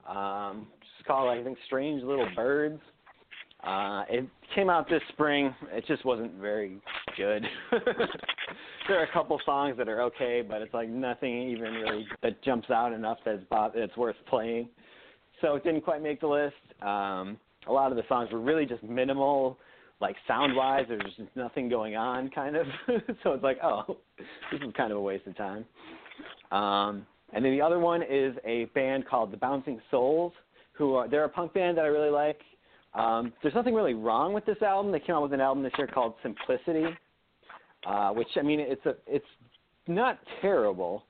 Um, it's called I think Strange Little Birds. Uh, it came out this spring. It just wasn't very good. [LAUGHS] there are a couple songs that are okay, but it's like nothing even really that jumps out enough that's that's worth playing. So it didn't quite make the list. Um, a lot of the songs were really just minimal, like sound wise. There's just nothing going on, kind of. [LAUGHS] so it's like, oh, this is kind of a waste of time. Um, and then the other one is a band called the Bouncing Souls, who are they're a punk band that I really like. Um, there's nothing really wrong with this album. They came out with an album this year called Simplicity, uh, which I mean it's a it's not terrible,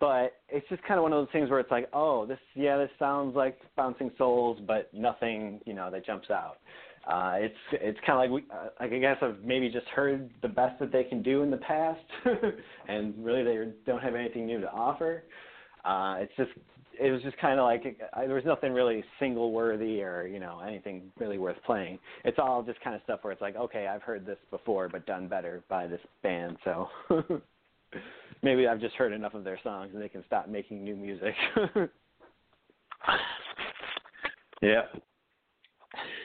but it's just kind of one of those things where it's like, oh, this yeah, this sounds like Bouncing Souls, but nothing you know that jumps out. Uh, it's it's kind of like we, uh, like I guess I've maybe just heard the best that they can do in the past, [LAUGHS] and really they don't have anything new to offer. Uh, it's just it was just kind of like I, there was nothing really single worthy or you know anything really worth playing. It's all just kind of stuff where it's like okay, I've heard this before, but done better by this band, so. [LAUGHS] [LAUGHS] maybe I've just heard enough of their songs and they can stop making new music. [LAUGHS] yeah.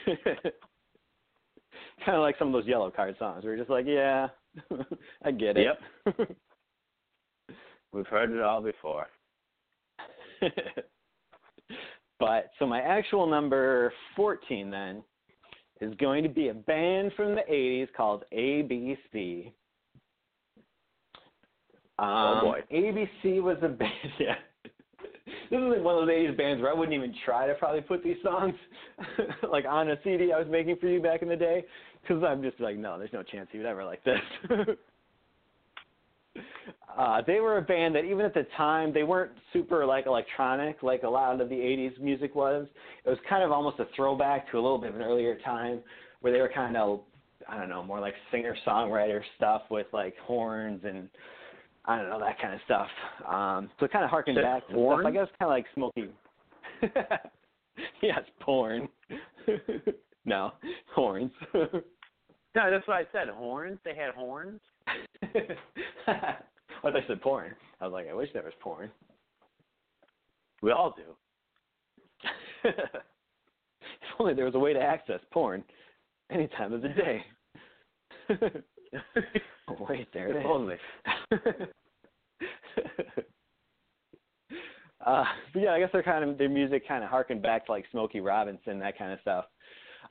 [LAUGHS] kind of like some of those Yellowcard songs. We're just like, yeah, I get it. Yep. We've heard it all before. but so my actual number 14 then is going to be a band from the 80s called ABC. Um, oh boy. ABC was a [LAUGHS] band. Yeah. This is like one of those '80s bands where I wouldn't even try to probably put these songs [LAUGHS] like on a CD I was making for you back in the day, because I'm just like, no, there's no chance he would ever like this. [LAUGHS] uh, they were a band that even at the time they weren't super like electronic like a lot of the '80s music was. It was kind of almost a throwback to a little bit of an earlier time where they were kind of I don't know more like singer songwriter stuff with like horns and I don't know that kind of stuff. Um, so it kind of harkened Is back to porn? stuff. I guess kind of like Smokey. [LAUGHS] yes, porn. [LAUGHS] no, horns. [LAUGHS] No, that's what I said. Horns. They had horns. I thought I said porn. I was like, I wish there was porn. We all do. if only there was a way to access porn any time of the day. Oh, wait, there it is. only. [LAUGHS] uh, but yeah, I guess they're kind of their music kind of harkened back to like Smokey Robinson, that kind of stuff.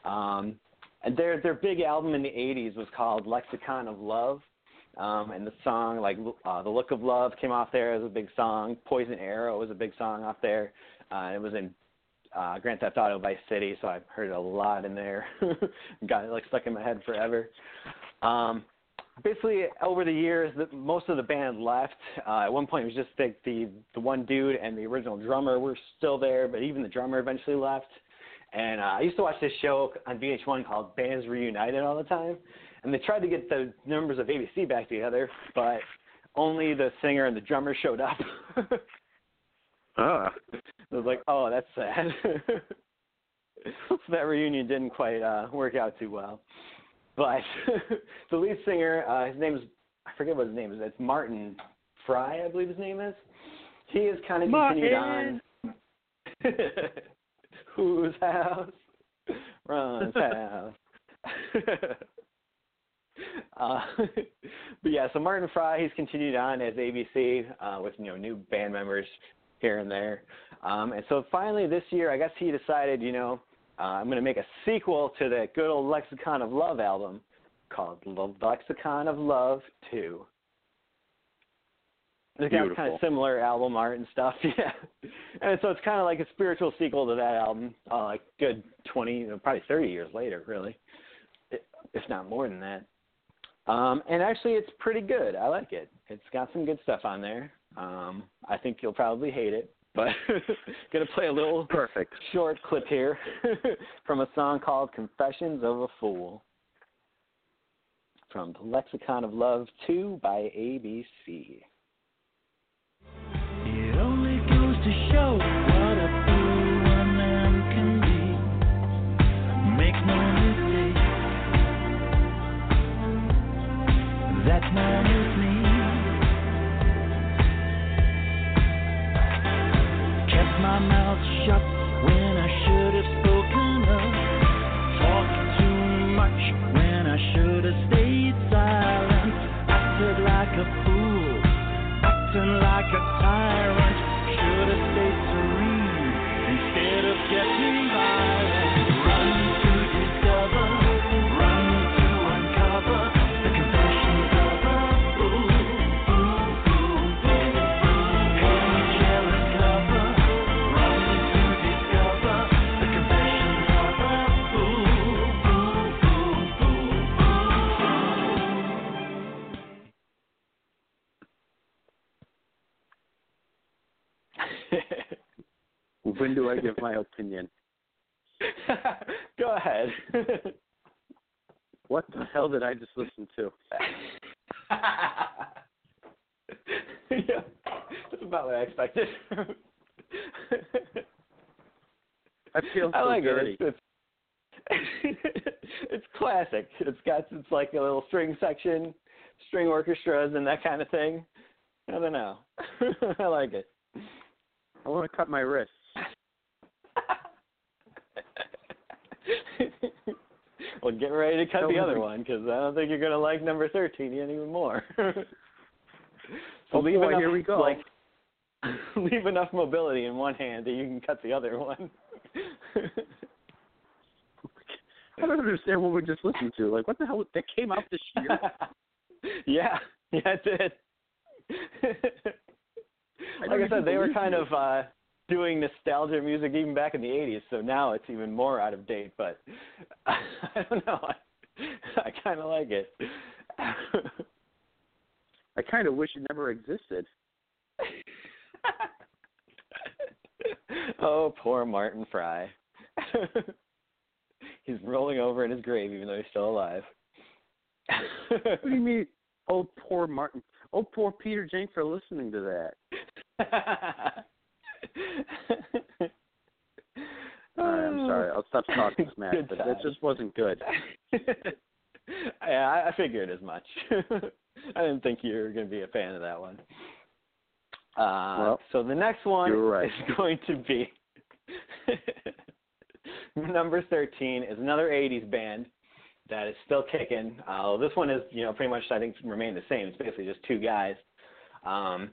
Um, and their their big album in the '80s was called Lexicon of Love, um, and the song like uh, "The Look of Love" came off there as a big song. Poison Arrow was a big song off there. Uh, it was in uh, Grand Theft Auto Vice City, so I've heard it a lot in there. [LAUGHS] Got it like stuck in my head forever. Um, basically, over the years, the, most of the band left. Uh, at one point, it was just the, the the one dude and the original drummer were still there, but even the drummer eventually left. And uh, I used to watch this show on VH1 called Bands Reunited all the time, and they tried to get the members of ABC back together, but only the singer and the drummer showed up. Ah. [LAUGHS] I was like, oh, that's sad. so [LAUGHS] that reunion didn't quite uh, work out too well. But [LAUGHS] the lead singer, uh, his name is, I forget what his name is. It's Martin Fry, I believe his name is. He has kind of continued on. [LAUGHS] Whose house? Ron's house. [LAUGHS] uh, but yeah, so Martin Fry, he's continued on as ABC uh, with you know new band members here and there. Um, and so finally this year, I guess he decided, you know, uh, I'm going to make a sequel to that good old Lexicon of Love album called Le- Lexicon of Love 2. It's got kind of similar album art and stuff, [LAUGHS] yeah. And so it's kind of like a spiritual sequel to that album, uh, like good 20, probably 30 years later, really, if not more than that. Um, and actually, it's pretty good. I like it. It's got some good stuff on there. Um, I think you'll probably hate it, but [LAUGHS] gonna play a little Perfect. short clip here [LAUGHS] from a song called "Confessions of a Fool" from the Lexicon of Love 2 by ABC. When do I give my opinion? [LAUGHS] Go ahead. What the hell did I just listen to? [LAUGHS] yeah, that's about what I expected. I feel so I like dirty. it. It's, it's, [LAUGHS] it's classic. It's got it's like a little string section, string orchestras, and that kind of thing. I don't know. I like it. I want to cut my wrists. [LAUGHS] well, get ready to cut Don't the other one because I don't think you're gonna like number thirteen even more. [LAUGHS] so Oh, leave boy, enough, here we go. Like, [LAUGHS] leave enough mobility in one hand that you can cut the other one. I don't understand what we just listened to. Like, what the hell? That came out this year. yeah, yeah, it did. Like don't I said, they were kind you. of uh doing nostalgia music even back in the '80s, so now it's even more out of date. But [LAUGHS] I don't know. I, I kind of like it. [LAUGHS] I kind of wish it never existed. [LAUGHS] oh, poor Martin Fry. he's rolling over in his grave, even though he's still alive. What do you mean? Oh, poor Martin. Oh, poor Peter Jenk for listening to that. Right, I'm sorry. I'll stop [LAUGHS] talking smack, but that just wasn't good. [LAUGHS] yeah, I, I figured as much. [LAUGHS] I didn't think you were going to be a fan of that one. Uh, Well, so the next one right. is going to be number 13 is another 80s band that is still kicking. Uh, this one is, you know, pretty much, I think, remained the same. It's basically just two guys. Um,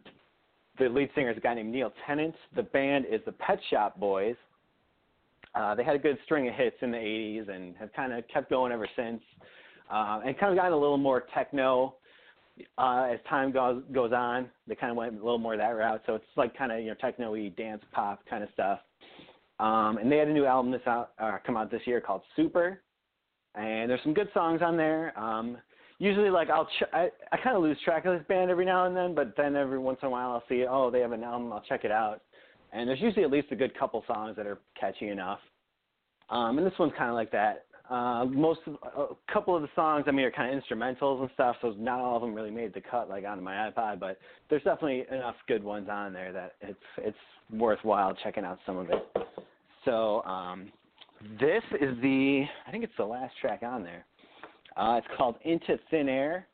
the lead singer is a guy named Neil Tennant. The band is the Pet Shop Boys. Uh, they had a good string of hits in the 80s and have kind of kept going ever since. Uh, and kind of gotten a little more techno uh, as time goes goes on. They kind of went a little more that route. So it's like kind of you know techno-y dance pop kind of stuff. Um, and they had a new album this out uh, come out this year called Super, and there's some good songs on there. Um, usually, like I'll ch- I, I kind of lose track of this band every now and then, but then every once in a while I'll see oh they have an album, I'll check it out. And there's usually at least a good couple songs that are catchy enough. Um, and this one's kind of like that. Uh, most of, a couple of the songs, I mean, are kind of instrumentals and stuff, so not all of them really made the cut like onto my iPod, but there's definitely enough good ones on there that it's it's worthwhile checking out some of it. So um, this is the I think it's the last track on there. Uh, it's called Into Thin Air,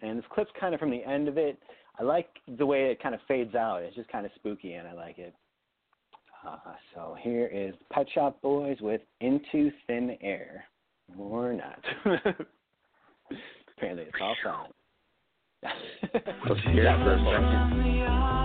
and this clip's kind of from the end of it. I like the way it kind of fades out. It's just kind of spooky, and I like it. Uh, so here is Pet Shop Boys with Into Thin Air. Or not. [LAUGHS] Apparently it's all silent. [LAUGHS] Let's hear it for a second.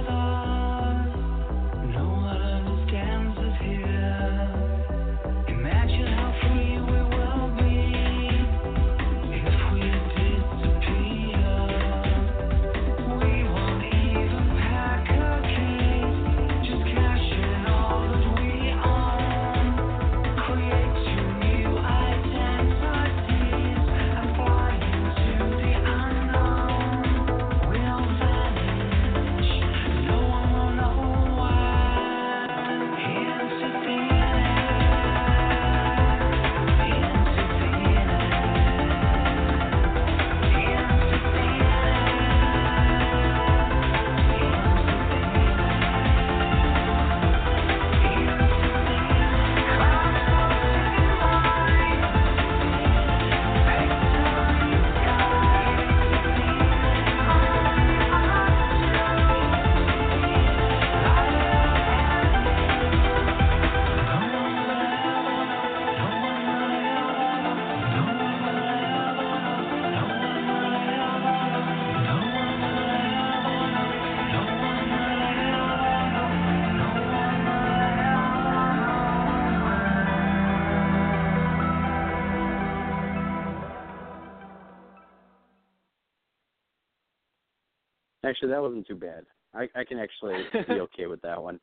Actually, that wasn't too bad. I I can actually be [LAUGHS] okay with that one.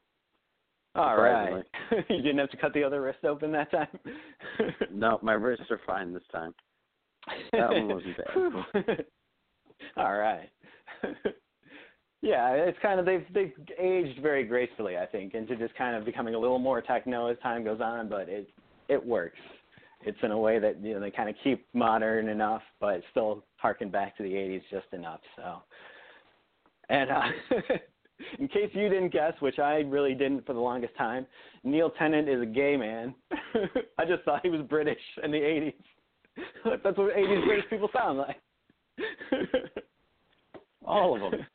All right. [LAUGHS] you didn't have to cut the other wrist open that time. [LAUGHS] No, my wrists are fine this time. That one wasn't bad. All right. yeah, it's kind of they've they've aged very gracefully, I think, into just kind of becoming a little more techno as time goes on, but it it works. It's in a way that you know they kind of keep modern enough, but still harken back to the '80s just enough. So, and uh, [LAUGHS] in case you didn't guess, which I really didn't for the longest time, Neil Tennant is a gay man. [LAUGHS] I just thought he was British in the '80s. [LAUGHS] That's what '80s British people sound like. All of them.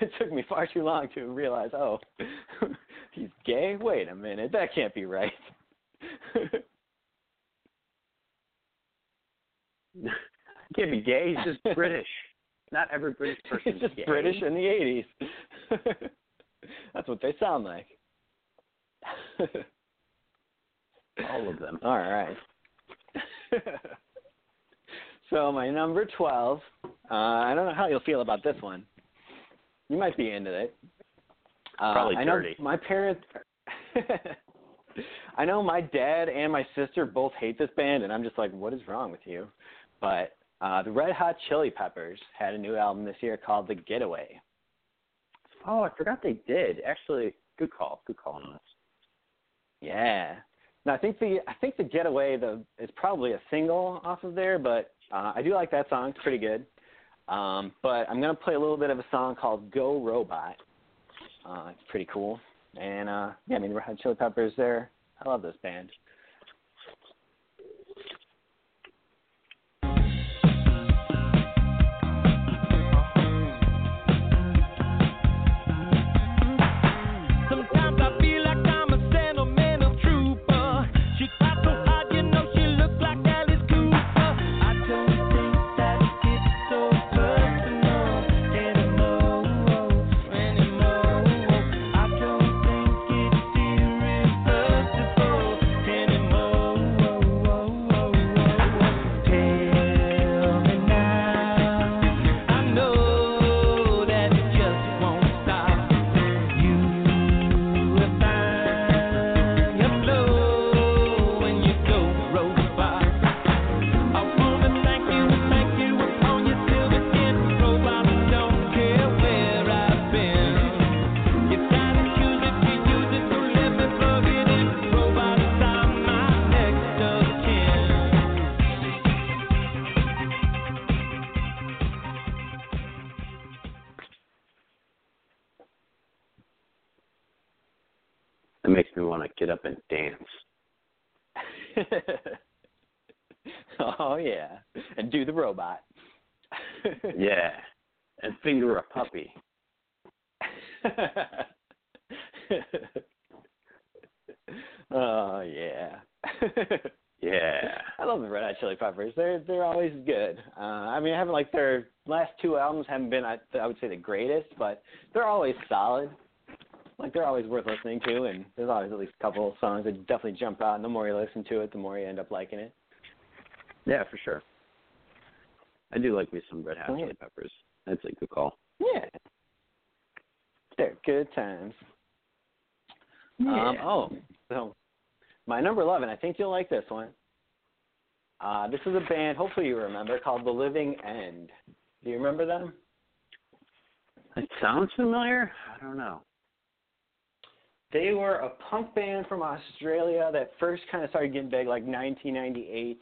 it took me far too long to realize, oh, he's gay? Wait a minute, that can't be right. Can't be gay, he's just [LAUGHS] British. Not every British person just gay. British in the 80s. [LAUGHS] That's what they sound like. [LAUGHS] All of them. All right. so my number 12, uh, I don't know how you'll feel about this one. You might be into it. Uh, Probably I know dirty. my parents. I know my dad and my sister both hate this band, and I'm just like, what is wrong with you? But uh, the Red Hot Chili Peppers had a new album this year called The Getaway. Oh, I forgot they did. Actually, good call. Good call on this. Yeah. Now I think the I think the Getaway the is probably a single off of there, but uh, I do like that song. It's pretty good. Um, but I'm gonna play a little bit of a song called Go Robot. Uh, it's pretty cool. And uh, yeah, I mean Red Hot Chili Peppers there. I love this band. Get up and dance. [LAUGHS] oh yeah, and do the robot. [LAUGHS] Yeah. And finger a puppy. [LAUGHS] oh yeah. Yeah. I love the Red Hot Chili Peppers. They're they're always good. Uh, I mean, I haven't like their last two albums haven't been I, I would say the greatest, but they're always solid. Like they're always worth listening to, and there's always at least a couple of songs that definitely jump out. And the more you listen to it, the more you end up liking it. Yeah, for sure. I do like me some Red Hot yeah. Chili Peppers. That's a good call. Yeah, they're good times. Um, oh, so my number 11, I think you'll like this one. Uh, this is a band, hopefully you remember, called The Living End. Do you remember them? It sounds familiar. I don't know. They were a punk band from Australia that first kind of started getting big like 1998.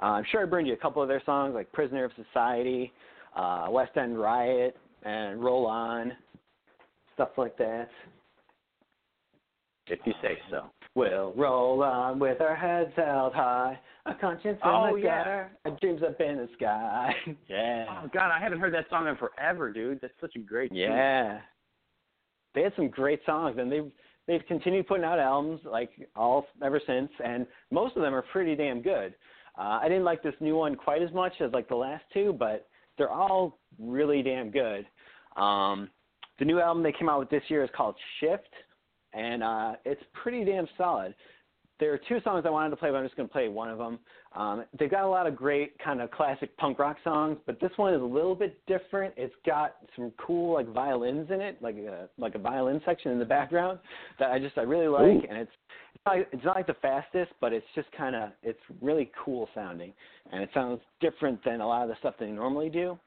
Uh, I'm sure I burned you a couple of their songs like Prisoner of Society, uh, West End Riot, and Roll On, stuff like that. If you say so. We'll roll on with our heads held high, a conscience in Oh, the yeah. gutter, a dreams up in the sky. [LAUGHS] yeah. Oh God, I haven't heard that song in forever, dude. That's such a great tune. Yeah. They had some great songs and they've they've continued putting out albums like all ever since and most of them are pretty damn good. Uh, I didn't like this new one quite as much as like the last two, but they're all really damn good. Um, the new album they came out with this year is called Shift, and uh, it's pretty damn solid. There are two songs I wanted to play, but I'm just going to play one of them. Um, they've got a lot of great kind of classic punk rock songs, but this one is a little bit different. It's got some cool like violins in it, like a like a violin section in the background that I just I really like, Ooh. and it's it's not, it's not like the fastest, but it's just kind of it's really cool sounding, and it sounds different than a lot of the stuff they normally do.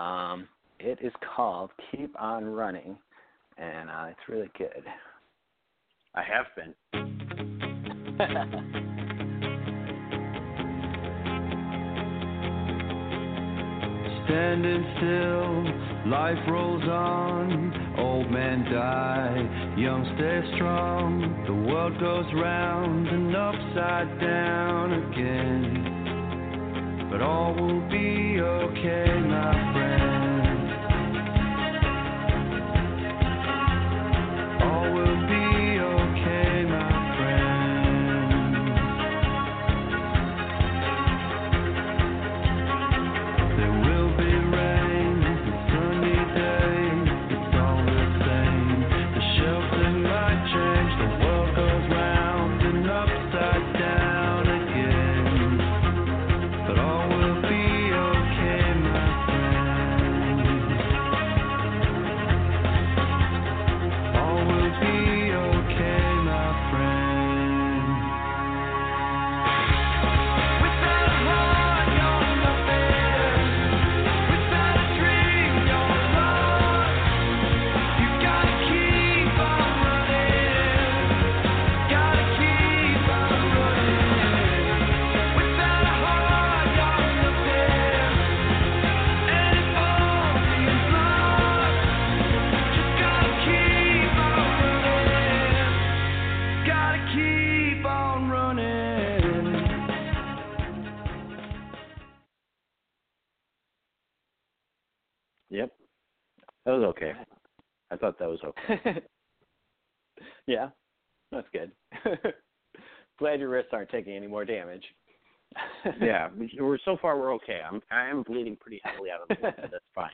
Um, it is called "Keep On Running," and uh, it's really good. I have been. [LAUGHS] Standing still, life rolls on. Old men die, young stay strong. The world goes round and upside down again. But all will be okay, my That was okay. I thought that was okay. [LAUGHS] yeah, that's good. [LAUGHS] Glad your wrists aren't taking any more damage. [LAUGHS] yeah, we- we're so far we're okay. I'm I am bleeding pretty heavily out of the wound, but that's fine.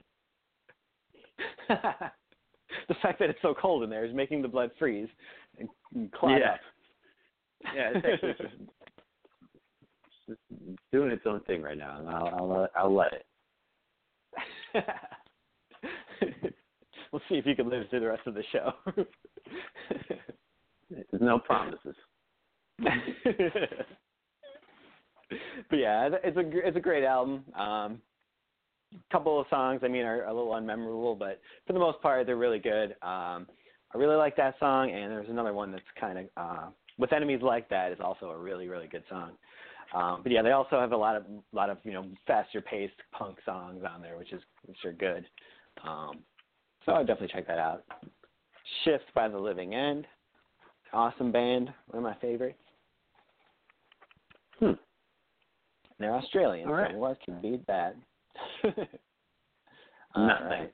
the fact that it's so cold in there is making the blood freeze and, and clot Yeah. up. Yeah, it's actually just, it's just doing its own thing right now, and I'll I'll, I'll let it. We'll see if you can live through the rest of the show. There's no promises. but yeah, it's a it's a great album. Um, couple of songs, I mean, are a little unmemorable, but for the most part, they're really good. Um, I really like that song, and there's another one that's kind of uh, with enemies like that is also a really really good song. Um, but yeah, they also have a lot of lot of you know faster paced punk songs on there, which is which are good. Um, so I'd definitely check that out. Shift by the Living End, awesome band, one of my favorites. Hmm. They're Australian, [LAUGHS] All right. so what can beat that? Nothing. right.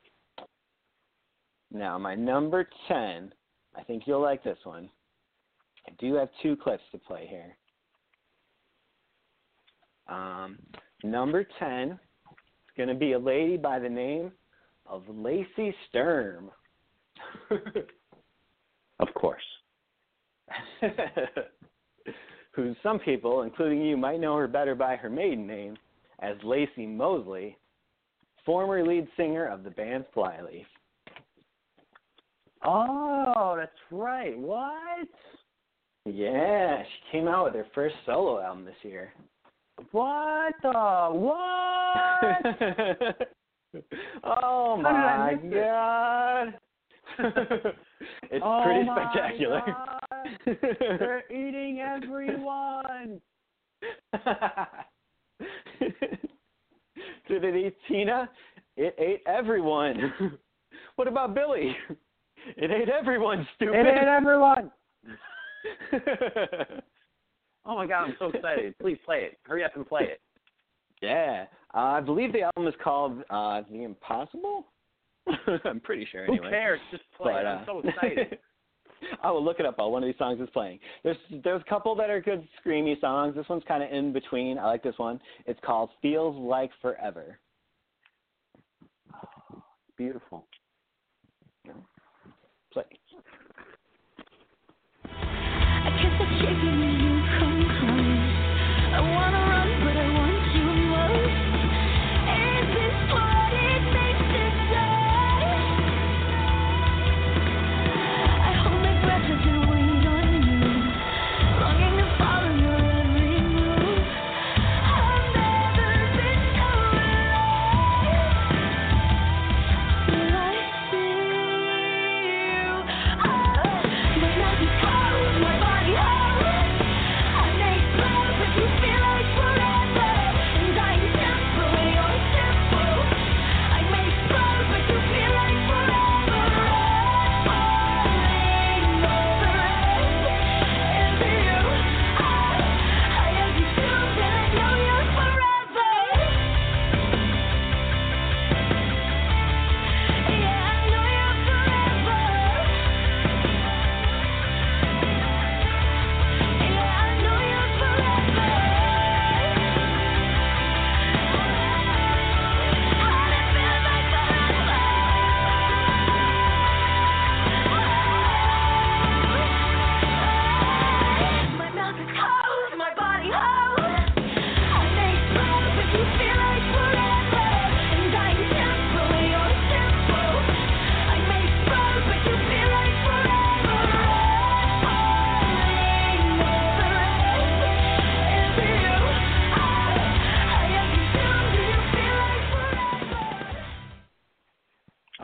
Now, my number 10, I think you'll like this one. I do have two clips to play here. Um, number 10 is going to be a lady by the name of Lacey Sturm. [LAUGHS] Of course. [LAUGHS] who some people, including you, might know her better by her maiden name as Lacey Mosley, former lead singer of the band Flyleaf. Oh, that's right. What? Yeah, she came out with her first solo album this year. What the what? [LAUGHS] oh How did I my god. [LAUGHS] it's oh pretty spectacular. They're eating everyone. [LAUGHS] Did it eat Tina? It ate everyone. [LAUGHS] what about Billy? It ate everyone, stupid. It ate everyone. Oh my god, I'm so excited. Please play it. Hurry up and play it. yeah. Uh, I believe the album is called uh, The Impossible. [LAUGHS] I'm pretty sure anyway. Who cares? Just play But, uh, I'm so excited. [LAUGHS] I will look it up while one of these songs is playing. There's there's a couple that are good screamy songs. This one's kind of in between. I like this one. It's called Feels Like Forever. Beautiful.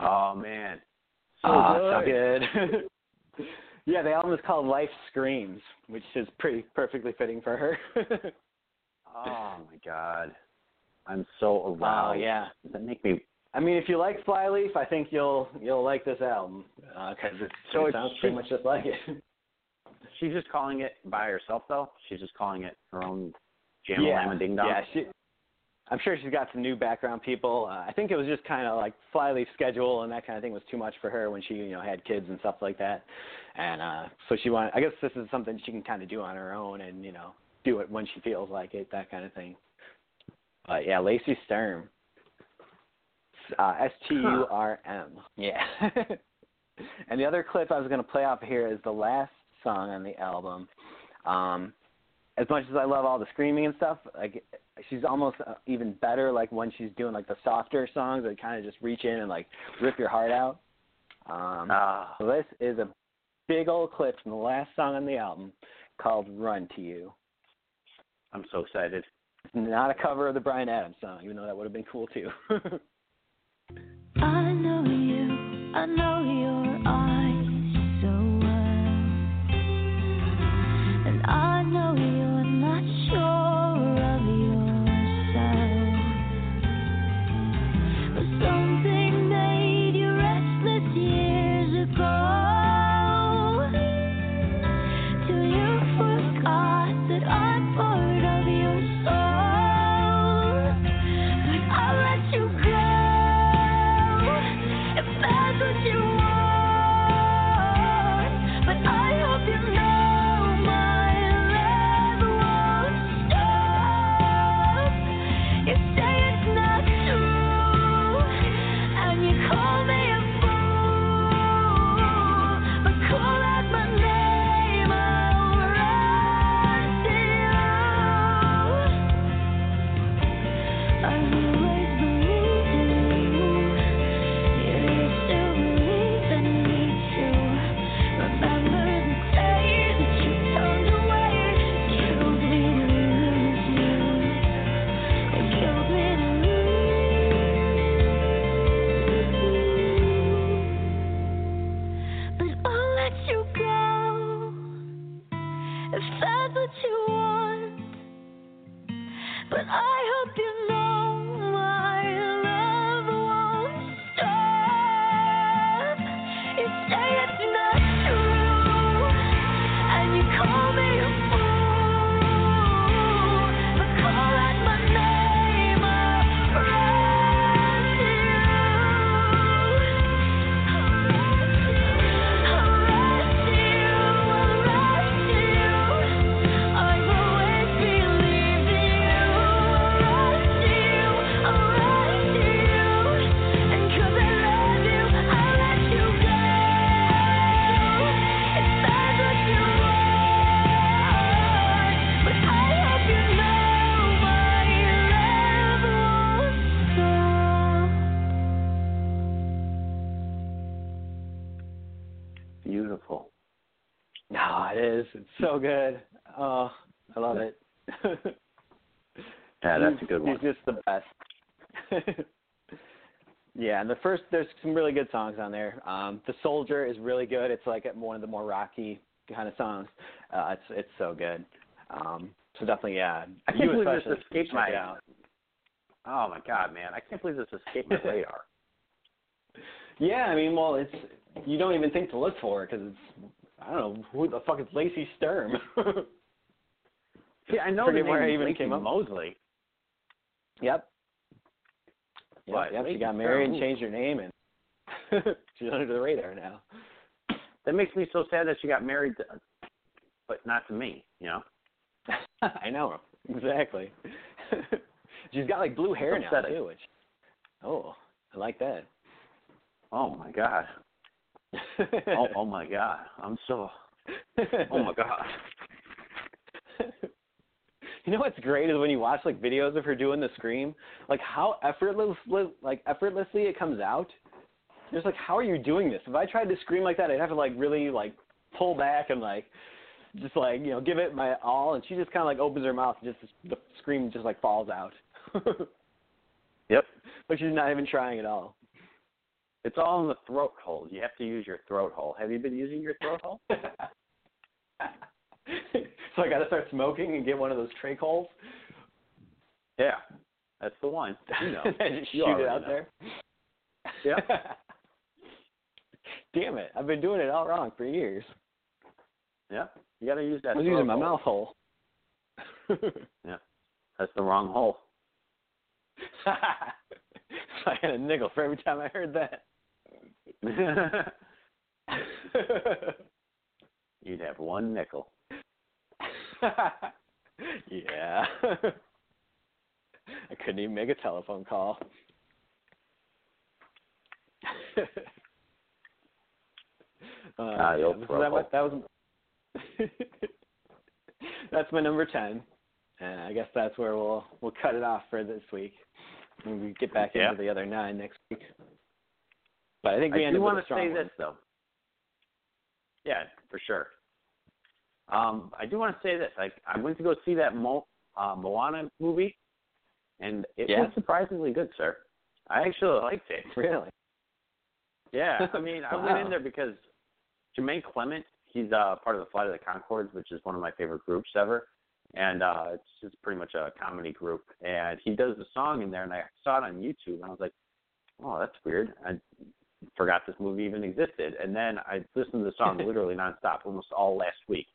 Oh man. So oh, good. so good. [LAUGHS] [LAUGHS] yeah, the album is called Life Screams, which is pretty perfectly fitting for her. [LAUGHS] Oh my god. I'm so oh, aroused. Oh yeah. Does that make me I mean, if you like Flyleaf, I think you'll you'll like this album uh, because it, So it sounds pretty much just like it. she's just calling it by herself though? She's just calling it her own Jam yeah, Ding Dong? yeah. She, I'm sure she's got some new background people. Uh, I think it was just kind of like Flyleaf schedule and that kind of thing was too much for her when she you know had kids and stuff like that, and uh so she wanted. I guess this is something she can kind of do on her own and you know do it when she feels like it, that kind of thing. But yeah, Lacey Sturm. Uh, S T U R M. Yeah. [LAUGHS] and the other clip I was going to play off here is the last song on the album. Um, as much as I love all the screaming and stuff, like she's almost uh, even better like when she's doing like the softer songs that kind of just reach in and like rip your heart out. Um, Ah. so this is a big old clip from the last song on the album called "Run to You." I'm so excited. It's not a cover of the Bryan Adams song, even though that would have been cool too. [LAUGHS] I know you, I know your eyes It's so good. Oh, I love it. Yeah, that's a good one. He's just the best. [LAUGHS] yeah, and the first there's some really good songs on there. Um, the Soldier is really good. It's like one of the more rocky kind of songs. Uh, it's it's so good. Um, so definitely, yeah. I can't you believe this escaped my out. Oh my god, man. I can't believe this escaped my radar. [LAUGHS] Yeah, I mean, well, it's you don't even think to look for it because it's I don't know who the fuck is Lacey Sturm. [LAUGHS] See, I know the where name I even Lacey came up. Mosley. Yep. Yep, But yep. She got married and changed her name, and [LAUGHS] she's under the radar now. That makes me so sad that she got married, to, but not to me. You know. [LAUGHS] I know exactly. she's got like blue hair now too, which oh, I like that. Oh my god. Oh, [LAUGHS] oh my god. I'm so. Oh my god. You know what's great is when you watch like videos of her doing the scream, like how effortless like effortlessly it comes out. Just like how are you doing this? If I tried to scream like that, I'd have to like really like pull back and like just like you know give it my all, and she just kind of like opens her mouth and just the scream just like falls out. [LAUGHS] Yep. but she's not even trying at all. It's all in the throat hole. You have to use your throat hole. Have you been using your throat hole? [LAUGHS] so I got to start smoking and get one of those trach holes. Yeah, that's the one. You know. [LAUGHS] just You shoot it out know. there. Yeah. [LAUGHS] Damn it! I've been doing it all wrong for years. Yeah, you got to use that. I was using my hole. mouth hole. Yeah, that's the wrong hole. so I had a nickel for every time I heard that. [LAUGHS] You'd have one nickel. [LAUGHS] yeah. [LAUGHS] I couldn't even make a telephone call. uh, Ah, yeah, old so throat that, that was that's my number ten, and I guess that's where we'll we'll cut it off for this week. And we get back Yeah. into the other nine next week. But I think we I ended do with want a to strong this though. Yeah, for sure. Um, I do want to say this. I I went to go see that Mo, uh, Moana movie, and it Yeah? was surprisingly good, sir. I actually liked it. [LAUGHS] Really? Yeah, I [LAUGHS] mean, I went in there because Jermaine Clement, he's uh, part of the Flight of the Conchords, which is one of my favorite groups ever, and uh, it's just pretty much a comedy group. And he does the song in there, and I saw it on YouTube, and I was like, oh, that's weird. I forgot this movie even existed. And then I listened to the song [LAUGHS] literally nonstop, almost all last week,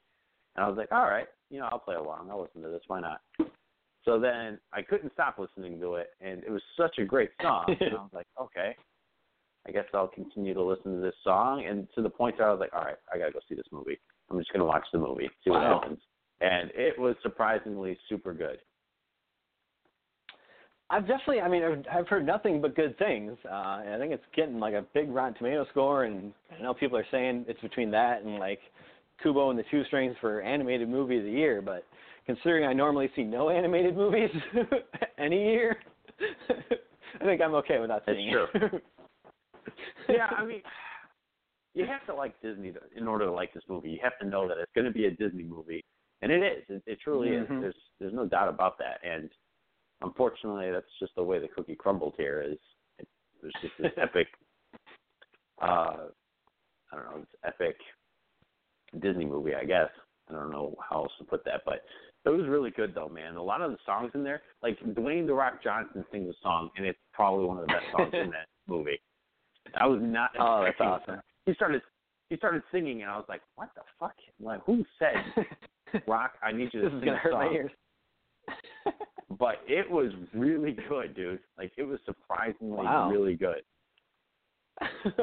and I was like, all right, you know, I'll play along. I'll listen to this. Why not? So then I couldn't stop listening to it, and it was such a great song. [LAUGHS] and I was like, okay, I guess I'll continue to listen to this song. And to the point where I was like, all right, I gotta go see this movie. I'm just gonna watch the movie, see what Wow. happens. And it was surprisingly super good. I've definitely, I mean, I've, I've heard nothing but good things. Uh, and I think it's getting like a big Rotten Tomato score, and I know people are saying it's between that and like Kubo and the Two Strings for animated movie of the year. But considering I normally see no animated movies [LAUGHS] any year, [LAUGHS] I think I'm okay with not That's seeing true. it. [LAUGHS] yeah, I mean, you have to like Disney to, in order to like this movie. You have to know that it's going to be a Disney movie, and it is. It, it truly Mhm. is. There's there's no doubt about that. And unfortunately, that's just the way the cookie crumbled here. Is it, there's just this epic, [LAUGHS] uh, I don't know, this epic Disney movie. I guess I don't know how else to put that, but it was really good though, man. A lot of the songs in there, like Dwayne the Rock Johnson sings a song, and it's probably one of the best songs in that [LAUGHS] movie. I was not. Oh, that's awesome. He started. He started singing, and I was like, "What the fuck? Like, who said [LAUGHS] Rock? I need you to this is sing gonna a hurt my ears. But it was really [LAUGHS] good, dude. Like, it was surprisingly Wow. really good.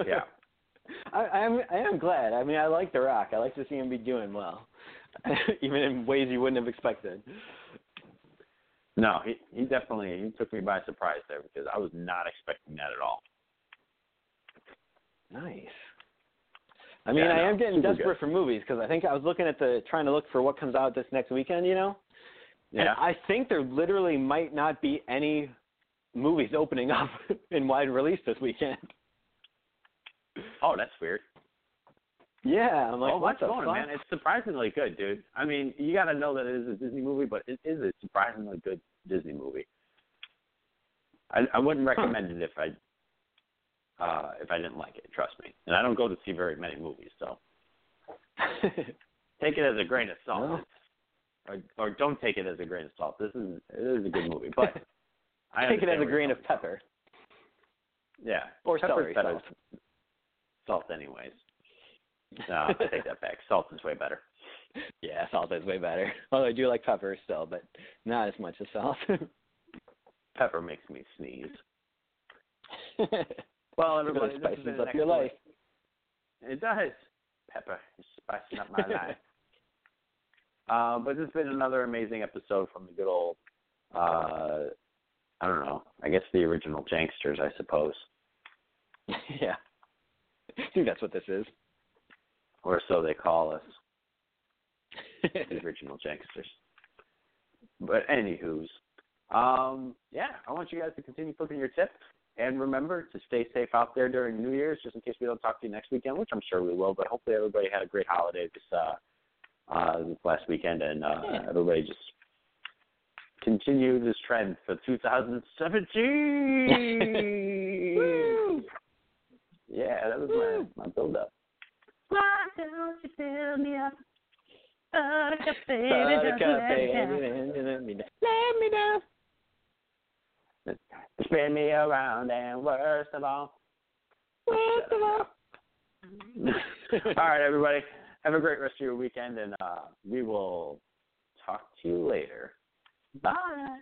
Yeah. [LAUGHS] I, I'm I am glad. I mean, I like The Rock. I like to see him be doing well, [LAUGHS] even in ways you wouldn't have expected. No, he he definitely he took me by surprise there because I was not expecting that at all. Nice. I mean, Yeah, I no, am getting desperate good. for movies because I think I was looking at the trying to look for what comes out this next weekend. You know, and Yeah. I think there literally might not be any movies opening up [LAUGHS] in wide release this weekend. Oh, that's weird. Yeah, I'm like, oh, what's going, on, man? It's surprisingly good, dude. I mean, you got to know that it is a Disney movie, but it is a surprisingly good Disney movie. I I wouldn't recommend it if I uh if I didn't like it. Trust me. And I don't go to see very many movies, so [LAUGHS] take it as a grain of salt. No. Or or don't take it as a grain of salt. This is it is a good movie, but I [LAUGHS] Take it as a grain of pepper. Yeah. or celery salt. Salt anyways. No, I take that back. [LAUGHS] Salt is way better. Yeah, salt is way better. Although I do like pepper still, but not as much as salt. [LAUGHS] Pepper makes me sneeze. Well, everybody, really spices up your life. It does. Pepper is spicing up my life. Uh, but this has been another amazing episode from the good old, uh, I don't know, I guess the original Janksters, I suppose, [LAUGHS] yeah. I think that's what this is. or so they call us, [LAUGHS] the original Janksters. But anywho's, um, yeah, I want you guys to continue flipping your tips. And remember to stay safe out there during New Year's, just in case we don't talk to you next weekend, which I'm sure we will. But hopefully everybody had a great holiday this uh, uh, this last weekend, and uh, Yeah. everybody just continue this trend for 2017. [LAUGHS] Woo! My build up. Why don't you fill me up? Buttercup, baby, Buttercup, just let me baby, let me down. Let me down. Spin me around, and worst of all, worst of all. [LAUGHS] all right, everybody. Have a great rest of your weekend, and uh, we will talk to you later. Bye.